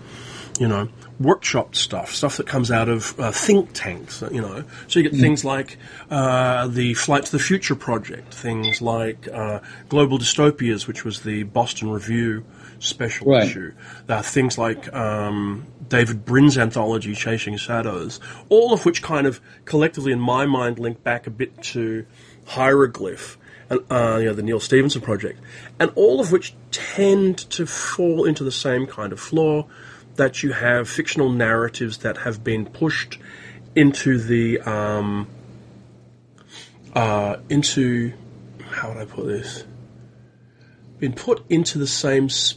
you know, workshop stuff, stuff that comes out of uh, think tanks, you know. So you get things like uh, the Flight to the Future project, things like uh, Global Dystopias, which was the Boston Review special Right. issue. There are things like um, David Brin's anthology, Chasing Shadows, all of which kind of collectively, in my mind, link back a bit to Hieroglyph, and, uh, you know, the Neal Stephenson project, and all of which tend to fall into the same kind of flaw that you have fictional narratives that have been pushed into the um, uh, into how would I put this? Been put into the same. s-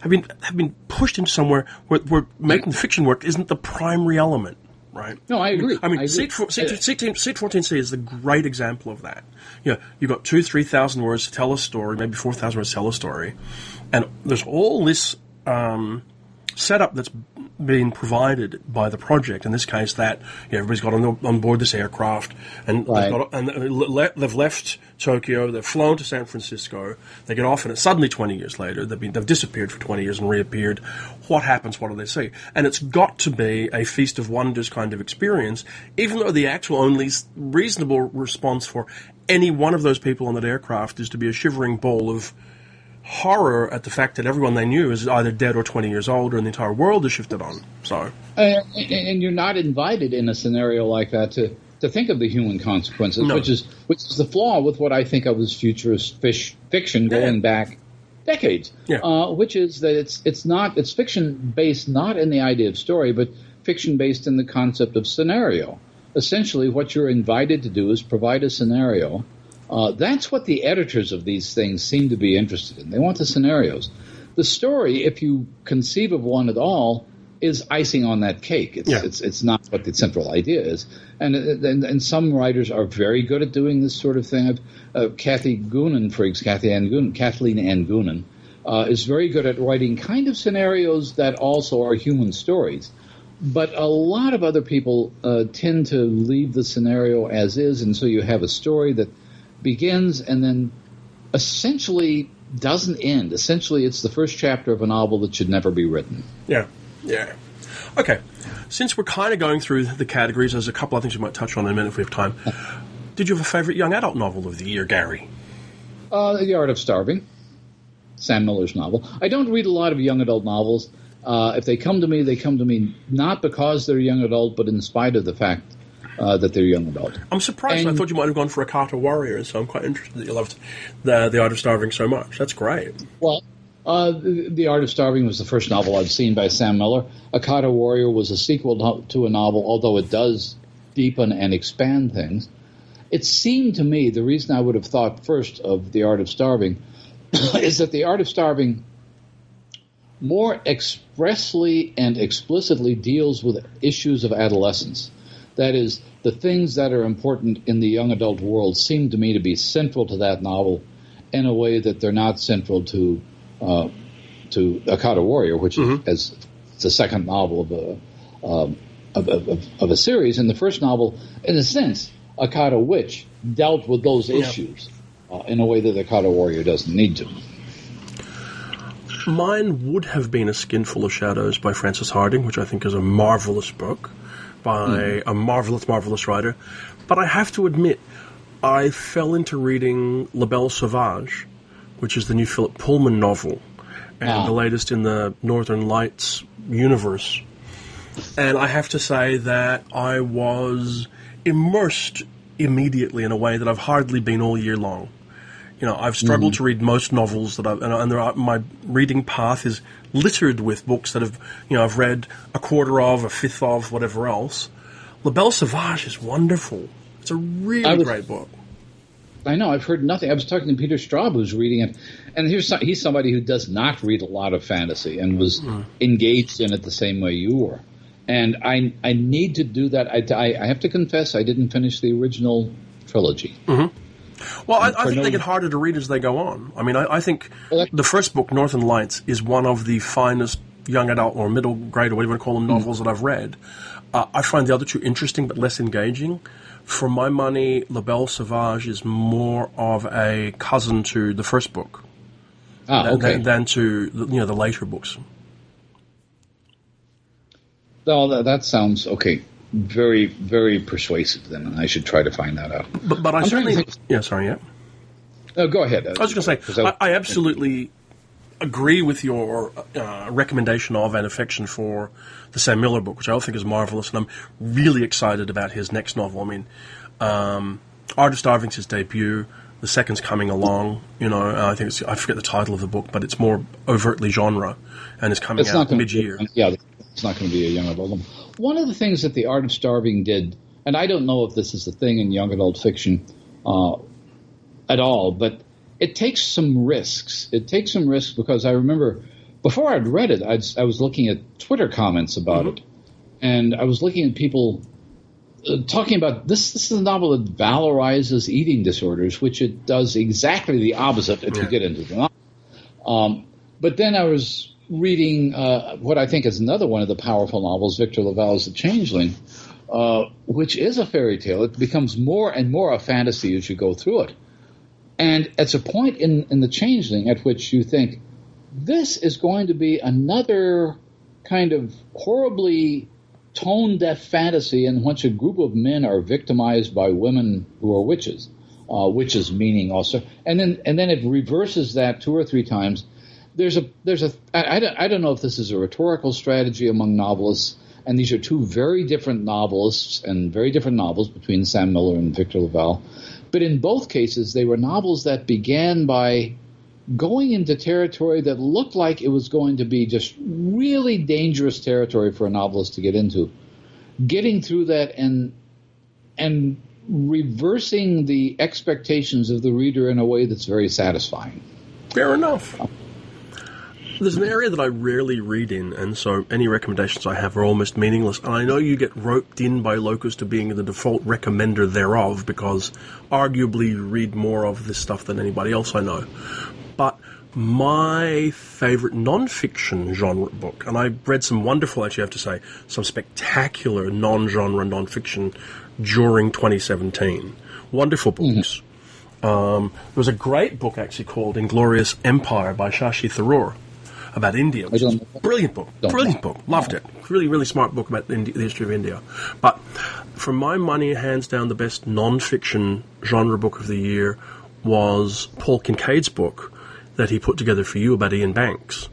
Have been have been pushed into somewhere where, where making fiction work isn't the primary element. right? No, I agree. I mean, I agree. seat, four, seat, seat, seat 14C is the great example of that. You know, you've got two, 3,000 words to tell a story, maybe 4,000 words to tell a story, and there's all this um, setup that's being provided by the project. In this case, that you know, everybody's got on, on board this aircraft, and Right. they've, got, and le- they've left Tokyo, they've flown to San Francisco, they get off, and it's suddenly 20 years later, they've, been, they've disappeared for 20 years and reappeared. What happens? What do they see? And it's got to be a feast of wonders kind of experience, even though the actual only reasonable response for any one of those people on that aircraft is to be a shivering ball of horror at the fact that everyone they knew is either dead or 20 years old, and the entire world is shifted on. So, And, and you're not invited in a scenario like that to, to think of the human consequences, No. which is which is the flaw with what I think of as futurist fish, fiction going Yeah. back decades. Yeah. Uh, which is that it's it's not it's fiction based not in the idea of story, but fiction based in the concept of scenario. Essentially, what you're invited to do is provide a scenario. Uh, that's what the editors of these things seem to be interested in. They want the scenarios. The story, if you conceive of one at all, is icing on that cake. It's, Yeah. it's, it's not what the central idea is. And, and, and some writers are very good at doing this sort of thing. Uh, Kathy Goonan, for example, Kathy Ann Goonan, Kathleen Ann Goonan, uh, is very good at writing kind of scenarios that also are human stories. But a lot of other people uh, tend to leave the scenario as is, and so you have a story that begins and then essentially doesn't end. Essentially, it's the first chapter of a novel that should never be written. yeah, yeah. Okay, since we're kind of going through the categories, there's a couple of things we might touch on in a minute if we have time. Did you have a favourite young adult novel of the year, Gary? Uh, the Art of Starving, Sam Miller's novel. I don't read a lot of young adult novels. Uh, if they come to me, they come to me not because they're young adult, but in spite of the fact uh, that they're young adult. I'm surprised. I thought you might have gone for Akata Warrior, so I'm quite interested that you loved the the Art of Starving so much. That's great. Well, uh, the, the Art of Starving was the first novel I'd seen by Sam Miller. Akata Warrior was a sequel to a novel, although it does deepen and expand things. It seemed to me the reason I would have thought first of The Art of Starving is that The Art of Starving more expressly and explicitly deals with issues of adolescence. That is, the things that are important in the young adult world seem to me to be central to that novel in a way that they're not central to uh, to Akata Warrior, which is as it's the second novel of a um, of, of, of, a series. And the first novel, in a sense, Akata Witch dealt with those issues uh, in a way that Akata Warrior doesn't need to. Mine would have been A Skinful of Shadows by Frances Hardinge, which I think is a marvelous book by a marvelous, marvelous writer. But I have to admit, I fell into reading La Belle Sauvage, which is the new Philip Pullman novel and Ah. the latest in the Northern Lights universe. And I have to say that I was immersed immediately in a way that I've hardly been all year long. You know, I've struggled mm. to read most novels that I've, and, and there are, my reading path is littered with books that have, you know, I've read a quarter of, a fifth of, whatever else. La Belle Sauvage is wonderful. It's a really was- great book. I know. I've heard nothing. I was talking to Peter Straub, who's reading it, and here's some, he's somebody who does not read a lot of fantasy and was mm. engaged in it the same way you were. And I I need to do that. I, I, I have to confess, I didn't finish the original trilogy. Mm-hmm. Well, I, I think they get harder to read as they go on. I mean, I, I think the first book, Northern Lights, is one of the finest young adult or middle grade or whatever you want to call them novels that I've read. Uh, I find the other two interesting but less engaging. For my money, La Belle Sauvage is more of a cousin to the first book Ah, than, okay. than, than to the- you know the later books. Well, that, that sounds okay. Very, very persuasive. Then and I should try to find that out. But, but I I'm certainly think- yeah. Sorry, yeah. Oh, go ahead. I was just going to say, I, I absolutely agree with your uh, recommendation of and affection for the Sam Miller book, which I think is marvelous, and I'm really excited about his next novel. I mean, um, Art of Starving's his debut. The second's coming along. You know, uh, I think it's I forget the title of the book, but it's more overtly genre, and it's coming It's out mid-year. yeah, it's not going to be a young adult. One of the things that the Art of Starving did, and I don't know if this is a thing in young adult fiction uh, at all, but it takes some risks. It takes some risks because I remember before I'd read it, I'd, I was looking at Twitter comments about it, and I was looking at people uh, talking about this. This is a novel that valorizes eating disorders, which it does exactly the opposite if you get into the novel. Um, but then I was reading uh, what I think is another one of the powerful novels, Victor LaValle's The Changeling, uh, which is a fairy tale. It becomes more and more a fantasy as you go through it. And it's a point in, in The Changeling at which you think, this is going to be another kind of horribly tone deaf fantasy in which a group of men are victimized by women who are witches. Uh, witches meaning also, and then and then it reverses that two or three times. There's a there's a I, I, don't, I don't know if this is a rhetorical strategy among novelists, and these are two very different novelists and very different novels between Sam Miller and Victor LaValle. But in both cases, they were novels that began by going into territory that looked like it was going to be just really dangerous territory for a novelist to get into. Getting through that and and reversing the expectations of the reader in a way that's very satisfying. Fair enough. There's an area that I rarely read in, and so any recommendations I have are almost meaningless. And I know you get roped in by Locus to being the default recommender thereof because arguably you read more of this stuff than anybody else I know. But my favorite non-fiction genre book, and I read some wonderful, actually, I have to say, some spectacular non-genre non-fiction during 2017. Wonderful books. Mm-hmm. Um, there was a great book actually called Inglorious Empire by Shashi Tharoor about India, which is a brilliant book. Brilliant book. Loved it. Really, really smart book about the, the history of India. But for my money, hands down, the best non-fiction genre book of the year was Paul Kincaid's book that he put together for you about Iain Banks.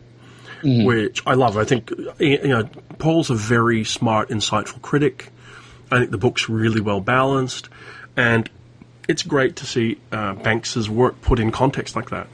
Mm-hmm. Which I love. I think you know Paul's a very smart, insightful critic. I think the book's really well balanced, and it's great to see uh, Banks's work put in context like that.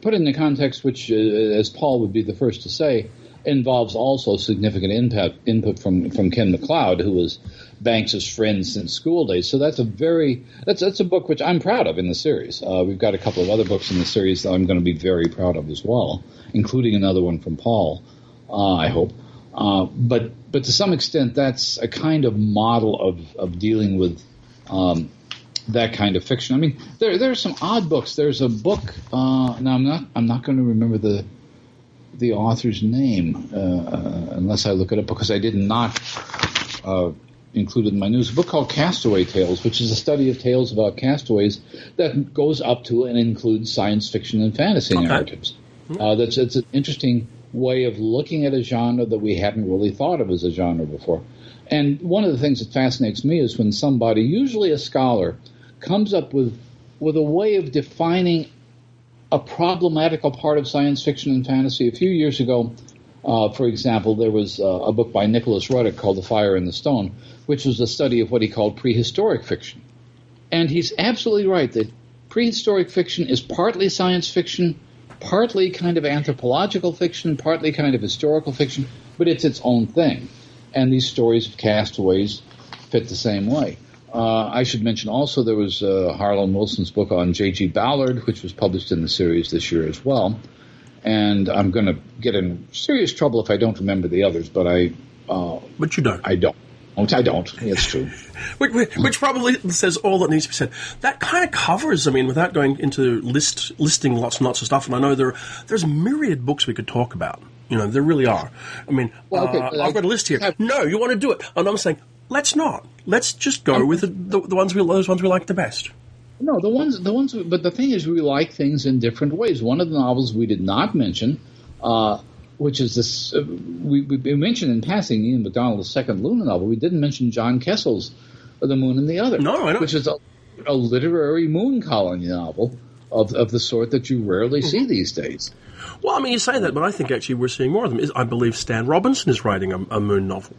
Put in the context which, uh, as Paul would be the first to say, involves also significant input input from from Ken MacLeod, who was Banks's friend since school days. So that's a very that's that's a book which I'm proud of in the series. Uh, we've got a couple of other books in the series that I'm going to be very proud of as well, including another one from Paul. Uh, I hope. Uh, but but to some extent, that's a kind of model of of dealing with um, that kind of fiction. I mean, there there are some odd books. There's a book. Uh, now I'm not I'm not going to remember the the author's name uh, unless I look it up because I did not uh, include it in my news. A book called Castaway Tales, which is a study of tales about castaways that goes up to and includes science fiction and fantasy okay. narratives. Mm-hmm. Uh, that's it's an interesting way of looking at a genre that we hadn't really thought of as a genre before. And one of the things that fascinates me is when somebody, usually a scholar, comes up with with a way of defining a problematical part of science fiction and fantasy. A few years ago, uh, for example, there was uh, a book by Nicholas Ruddick called The Fire in the Stone, which was a study of what he called prehistoric fiction. And he's absolutely right that prehistoric fiction is partly science fiction, partly kind of anthropological fiction, partly kind of historical fiction, but it's its own thing. And these stories of castaways fit the same way. Uh, I should mention also there was uh, Harlan Wilson's book on J.G. Ballard, which was published in the series this year as well. And I'm going to get in serious trouble if I don't remember the others, but I. Uh, but you don't. I don't. I don't. It's true. which, which, probably says all that needs to be said. That kind of covers. I mean, without going into list listing lots and lots of stuff. And I know there there's myriad books we could talk about. You know, there really are. I mean, well, okay, uh, I've got a list here. Have, no, you want to do it, and I'm saying let's not. Let's just go with the, the, the, ones we those ones we like the best. No, the ones the ones. But the thing is, we like things in different ways. One of the novels we did not mention, uh, which is this, uh, we, we, mentioned in passing Ian McDonald's second Luna novel. We didn't mention John Kessel's The Moon and the Other. No, I don't. Which is a, a literary moon colony novel of of the sort that you rarely see these days. Well, I mean, you say that, but I think actually we're seeing more of them. I believe Stan Robinson is writing a, a moon novel.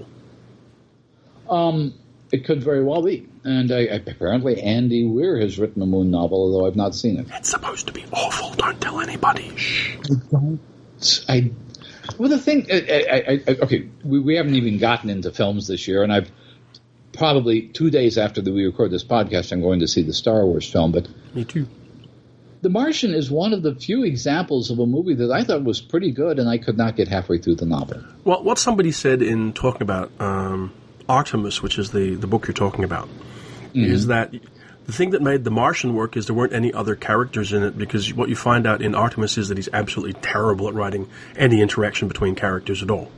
Um, it could very well be. And uh, apparently Andy Weir has written a Moon novel, although I've not seen it. It's supposed to be awful. Don't tell anybody. Shh. I don't. I. Well, the thing. I, I, okay, we, we haven't even gotten into films this year, and I've probably two days after we record this podcast, I'm going to see the Star Wars film. But me too. The Martian is one of the few examples of a movie that I thought was pretty good, and I could not get halfway through the novel. Well, what somebody said in talking about um, Artemis, which is the, the book you're talking about, mm-hmm. is that the thing that made The Martian work is there weren't any other characters in it because what you find out in Artemis is that he's absolutely terrible at writing any interaction between characters at all.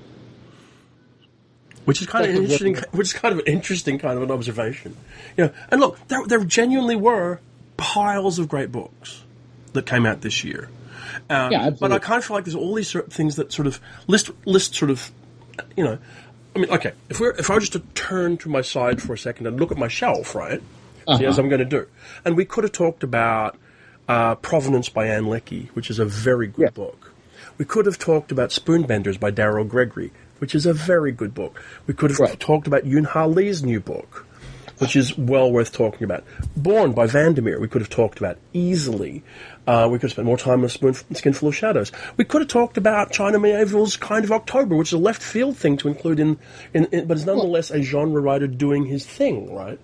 Which is kind of interesting. Which is kind of an interesting kind of an observation, you know. And look, there, there genuinely were piles of great books that came out this year. Uh, yeah, but I kind of feel like there's all these sort of things that sort of list list sort of, you know, I mean, okay, if we're if I were just to turn to my side for a second and look at my shelf, right? uh-huh. as I'm going to do. And we could have talked about uh, Provenance by Ann Leckie, which is a very good yeah. book. We could have talked about Spoonbenders by Daryl Gregory, which is a very good book. We could have right. talked about Yoon Ha Lee's new book, which is well worth talking about. Borne by Vandermeer, we could have talked about easily. Uh, we could have spent more time on Spoon Skinful of Shadows. We could have talked about China Miéville's Kind of October, which is a left field thing to include in, in, in but it's nonetheless a genre writer doing his thing, right?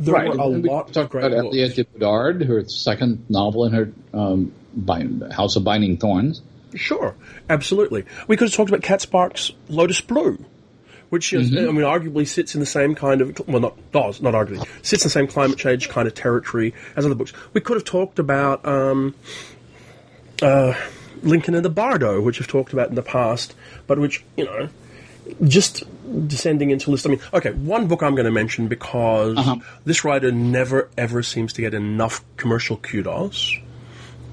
there right. were a and lot of great about Aliette de Bodard, her second novel in her um, House of Binding Thorns. Sure, absolutely. We could have talked about Cat Sparks' Lotus Blue, which is, mm-hmm. I mean, arguably sits in the same kind of well, not does not arguably sits in the same climate change kind of territory as other books. We could have talked about um, uh, Lincoln in the Bardo, which we've talked about in the past, but which you know just descending into list. I mean, okay, one book I'm going to mention because uh-huh. this writer never ever seems to get enough commercial kudos,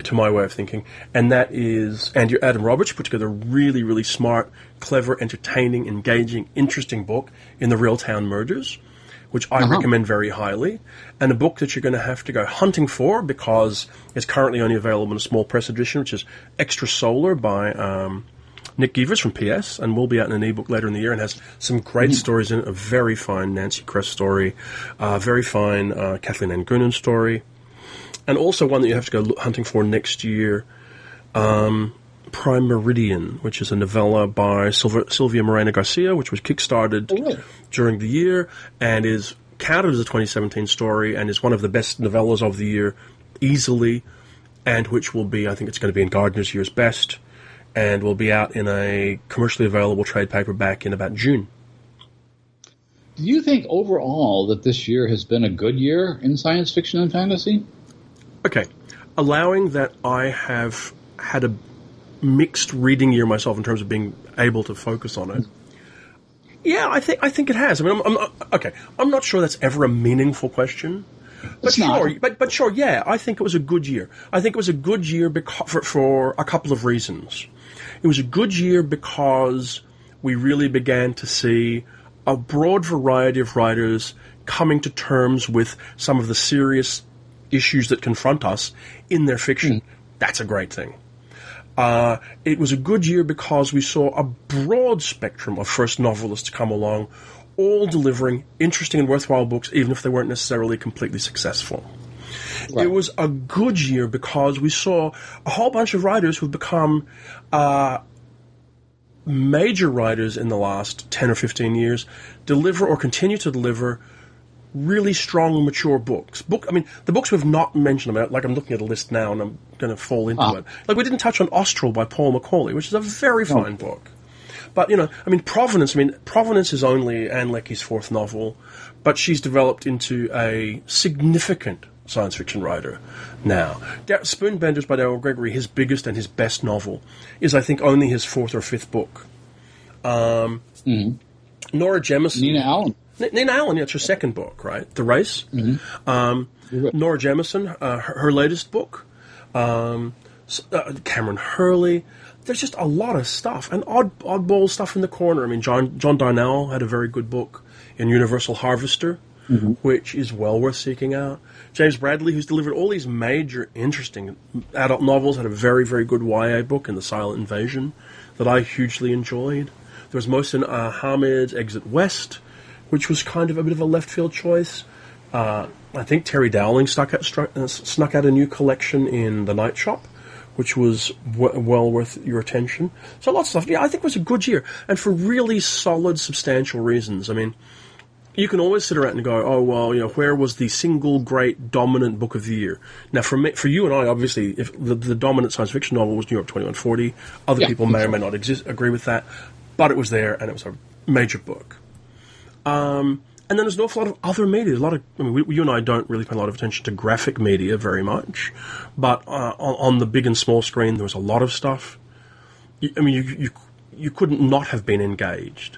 to my way of thinking, and that is Andrew Adam Roberts put together a really, really smart, clever, entertaining, engaging, interesting book in the Real Town Murders. Which I uh-huh. recommend very highly, and a book that you're going to have to go hunting for because it's currently only available in a small press edition, which is Extra Solar by um, Nick Gevers from PS, and will be out in an ebook later in the year, and has some great mm. stories in it. A very fine Nancy Kress story, a very fine uh, Kathleen Ann Goonan story, and also one that you have to go hunting for next year. Um, Prime Meridian, which is a novella by Silva, Silvia Moreno Garcia, which was kickstarted oh, during the year and is counted as a 2017 story and is one of the best novellas of the year easily, and which will be, I think it's going to be in Gardner's Year's Best and will be out in a commercially available trade paperback in about June. Do you think overall that this year has been a good year in science fiction and fantasy? Okay, allowing that I have had a mixed reading year myself in terms of being able to focus on it. Yeah, I think I think it has. I mean, I'm, I'm uh, okay. I'm not sure that's ever a meaningful question. But sure, but but sure, yeah. I think it was a good year. I think it was a good year because, for, for a couple of reasons. It was a good year because we really began to see a broad variety of writers coming to terms with some of the serious issues that confront us in their fiction. Mm. That's a great thing. Uh, it was a good year because we saw a broad spectrum of first novelists come along, all delivering interesting and worthwhile books, even if they weren't necessarily completely successful. Right. It was a good year because we saw a whole bunch of writers who've become uh, major writers in the last 10 or 15 years deliver or continue to deliver really strong, mature books. Book, I mean, the books we've not mentioned about, like I'm looking at a list now and I'm going to fall into ah. it. Like we didn't touch on Austral by Paul McAuley, which is a very fine book. But, you know, I mean, Provenance, I mean, Provenance is only Ann Leckie's fourth novel, but she's developed into a significant science fiction writer now. Spoonbenders by Daryl Gregory, his biggest and his best novel, is I think only his fourth or fifth book. Um, mm-hmm. Nora Jemisin. Nina Allan. Nina Allan, it's her second book, right? The Race. Mm-hmm. Um, Nora Jemisin, uh, her, her, latest book. Um, uh, Kameron Hurley. There's just a lot of stuff and odd oddball stuff in the corner. I mean, John John Darnielle had a very good book in Universal Harvester, mm-hmm. which is well worth seeking out. James Bradley, who's delivered all these major, interesting adult novels, had a very, very good YA book in The Silent Invasion that I hugely enjoyed. There was Mohsin uh, Hamid's Exit West, which was kind of a bit of a left field choice. Uh, I think Terry Dowling stuck out, struck, uh, snuck out a new collection in The Night Shop, which was w- well worth your attention. So lots of stuff. Yeah, I think it was a good year, and for really solid, substantial reasons. I mean, you can always sit around and go, oh well, you know, where was the single great dominant book of the year? Now, for me, for you and I, obviously, if the, the dominant science fiction novel was New York Twenty One Forty, other Yeah, people may or may not exist, agree with that, but it was there and it was a major book. Um, and then there's an awful lot of other media. A lot of, I mean, we, you and I don't really pay a lot of attention to graphic media very much, but uh, on, on the big and small screen, there was a lot of stuff. I mean, you, you you couldn't not have been engaged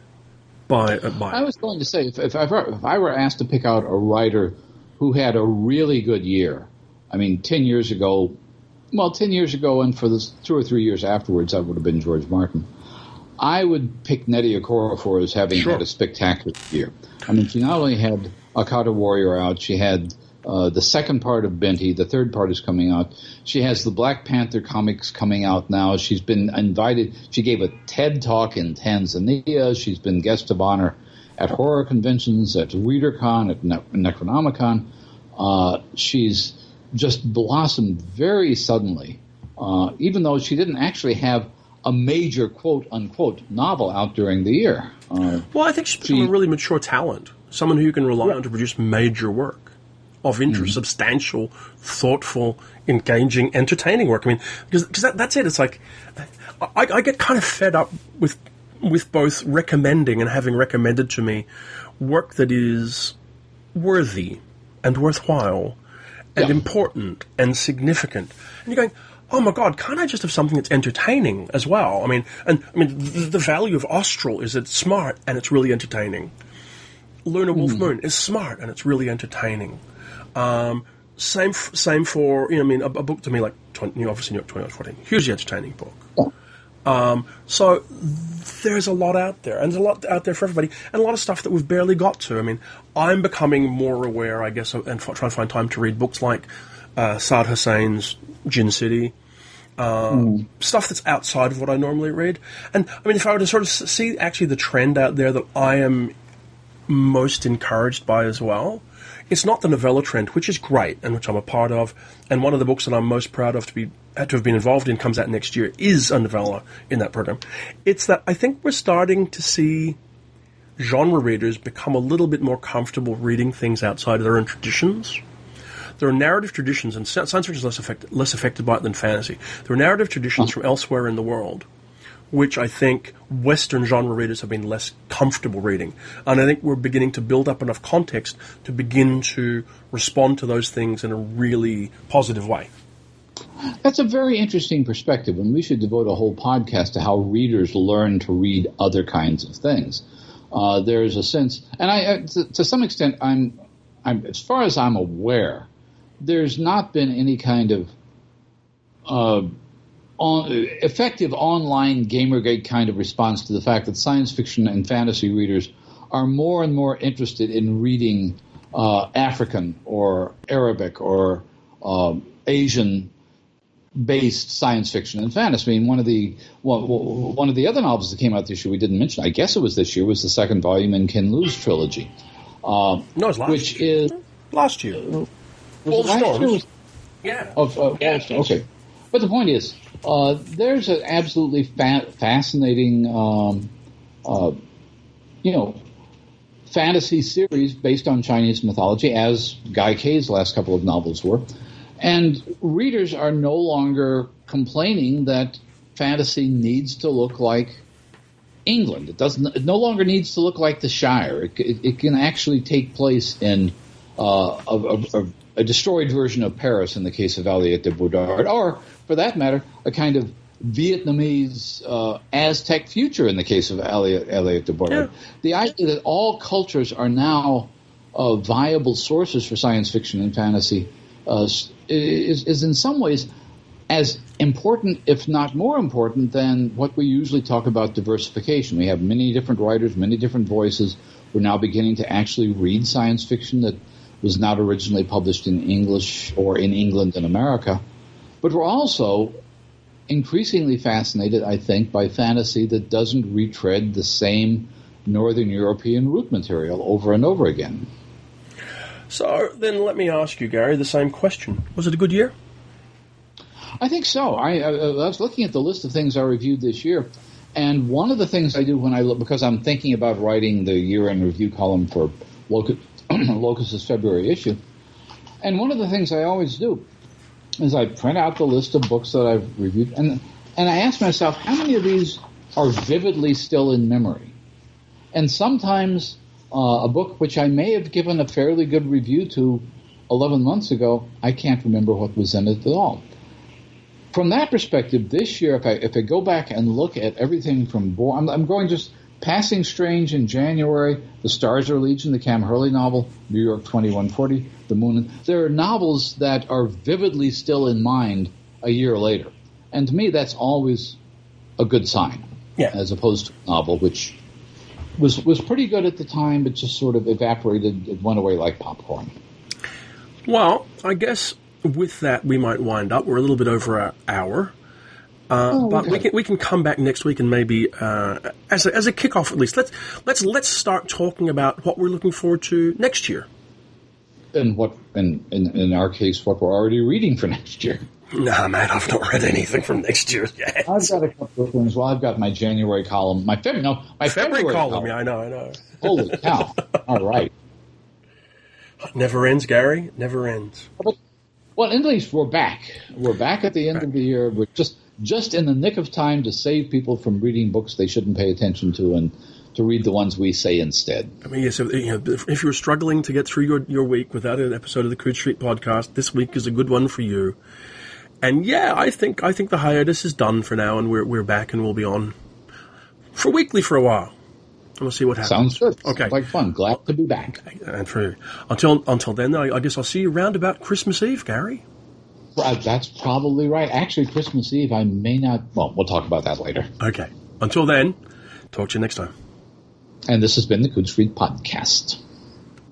by uh, by. I was going to say, if, if, I were, if I were asked to pick out a writer who had a really good year, I mean, 10 years ago, well, 10 years ago and for the two or three years afterwards, that would have been George Martin. I would pick Nnedi Okorafor as having Sure. had a spectacular year. I mean, she not only had Akata Warrior out, she had uh, the second part of Binti, the third part is coming out. She has the Black Panther comics coming out now. She's been invited, she gave a TED talk in Tanzania. She's been guest of honor at horror conventions, at ReaderCon, at ne- Necronomicon. Uh, she's just blossomed very suddenly, uh, even though she didn't actually have a major quote unquote novel out during the year. Uh, Well, I think she's become She- a really mature talent, someone who you can rely on to produce major work of interest, substantial, thoughtful, engaging, entertaining work. I mean, because, because that, that's it. It's like I, I get kind of fed up with with both recommending and having recommended to me work that is worthy and worthwhile and Yeah. important and significant. And you're going, oh my god, can't I just have something that's entertaining as well? I mean, and I mean, the, the value of Austral is it's smart and it's really entertaining. Luna Wolf Moon is smart and it's really entertaining. Um, same, f- same for you know, I mean, a, a book to me like 20, obviously New York 2140, hugely entertaining book. Um, so there's a lot out there, and there's a lot out there for everybody, and a lot of stuff that we've barely got to. I mean, I'm becoming more aware, I guess, and f- trying to find time to read books like uh, Saad Hossain's Djinn City, uh, stuff that's outside of what I normally read. And I mean, if I were to sort of see actually the trend out there that I am most encouraged by as well. It's not the novella trend, which is great and which I'm a part of. And one of the books that I'm most proud of to be to have been involved in comes out next year is a novella in that program. It's that I think we're starting to see genre readers become a little bit more comfortable reading things outside of their own traditions. There are narrative traditions, and science fiction is less, less affected by it than fantasy. There are narrative traditions from elsewhere in the world which I think Western genre readers have been less comfortable reading. And I think we're beginning to build up enough context to begin to respond to those things in a really positive way. That's a very interesting perspective, and we should devote a whole podcast to how readers learn to read other kinds of things. Uh, there's a sense, and I, uh, to, to some extent, I'm, I'm, as far as I'm aware, there's not been any kind of uh, on, effective online Gamergate kind of response to the fact that science fiction and fantasy readers are more and more interested in reading uh, African or Arabic or um Asian based science fiction and fantasy. I mean, one of the one, one of the other novels that came out this year we didn't mention. I guess it was this year was the second volume in Ken Liu's trilogy, uh, No, it's last which year. is last year. Was All it last Was- Yeah. of uh, Yeah, Okay, but the point is, uh, there's an absolutely fa- fascinating, um, uh, you know, fantasy series based on Chinese mythology, as Guy Kay's last couple of novels were, and readers are no longer complaining that fantasy needs to look like England. It doesn't. It no longer needs to look like the Shire. It, it, it can actually take place in uh, a, a, a, a destroyed version of Paris in the case of Aliette de Bodard, or for that matter, a kind of Vietnamese uh, Aztec future in the case of Aliette, Aliette de Bodard. The idea that all cultures are now uh, viable sources for science fiction and fantasy uh, is, is in some ways as important, if not more important, than what we usually talk about diversification. We have many different writers, many different voices. We're now beginning to actually read science fiction that was not originally published in English or in England and America. But we're also increasingly fascinated, I think, by fantasy that doesn't retread the same Northern European root material over and over again. So then let me ask you, Gary, the same question. Was it a good year? I think so. I, I, I was looking at the list of things I reviewed this year, and one of the things I do when I look, because I'm thinking about writing the year in review column for Locus, Locus's February issue. And one of the things I always do is I print out the list of books that I've reviewed, and and I ask myself how many of these are vividly still in memory. And sometimes uh, a book which I may have given a fairly good review to 11 months ago, I can't remember what was in it at all. From that perspective, this year, if I if I go back and look at everything from I'm, I'm going just Passing Strange in January, The Stars Are Legion, the Cam Hurley novel, New York 2140, The Moon. There are novels that are vividly still in mind a year later. And to me, that's always a good sign. Yeah. As opposed to a novel which was, was pretty good at the time, but just sort of evaporated. It went away like popcorn. Well, I guess with that, we might wind up. We're a little bit over an hour. Uh, oh, but okay. we can we can come back next week and maybe uh, as a, as a kickoff at least let's let's let's start talking about what we're looking forward to next year. And what in in, in our case, what we're already reading for next year. Nah, man, I've not read anything from next year yet. I've got a couple of things. Well, I've got my January column, my February, no, my February, February column. column. Yeah, I know, I know. Holy cow! All right. Never ends, Gary. Never ends. Well, at least we're back. We're back at the end right. of the year. We're just just in the nick of time to save people from reading books they shouldn't pay attention to and to read the ones we say instead. I mean, yes, if, you know, if you're struggling to get through your, your week without an episode of the Coode Street podcast, this week is a good one for you. And yeah, I think I think the hiatus is done for now, and we're we're back and we'll be on for weekly for a while. And we'll see what happens. Sounds good. Okay, Sounds like fun. Glad to be back. And for until until then, I, I guess I'll see you around about Christmas Eve, Gary. That's probably right. Actually, Christmas Eve, I may not. Well, we'll talk about that later. Okay. Until then, talk to you next time. And this has been the Coode Street Podcast.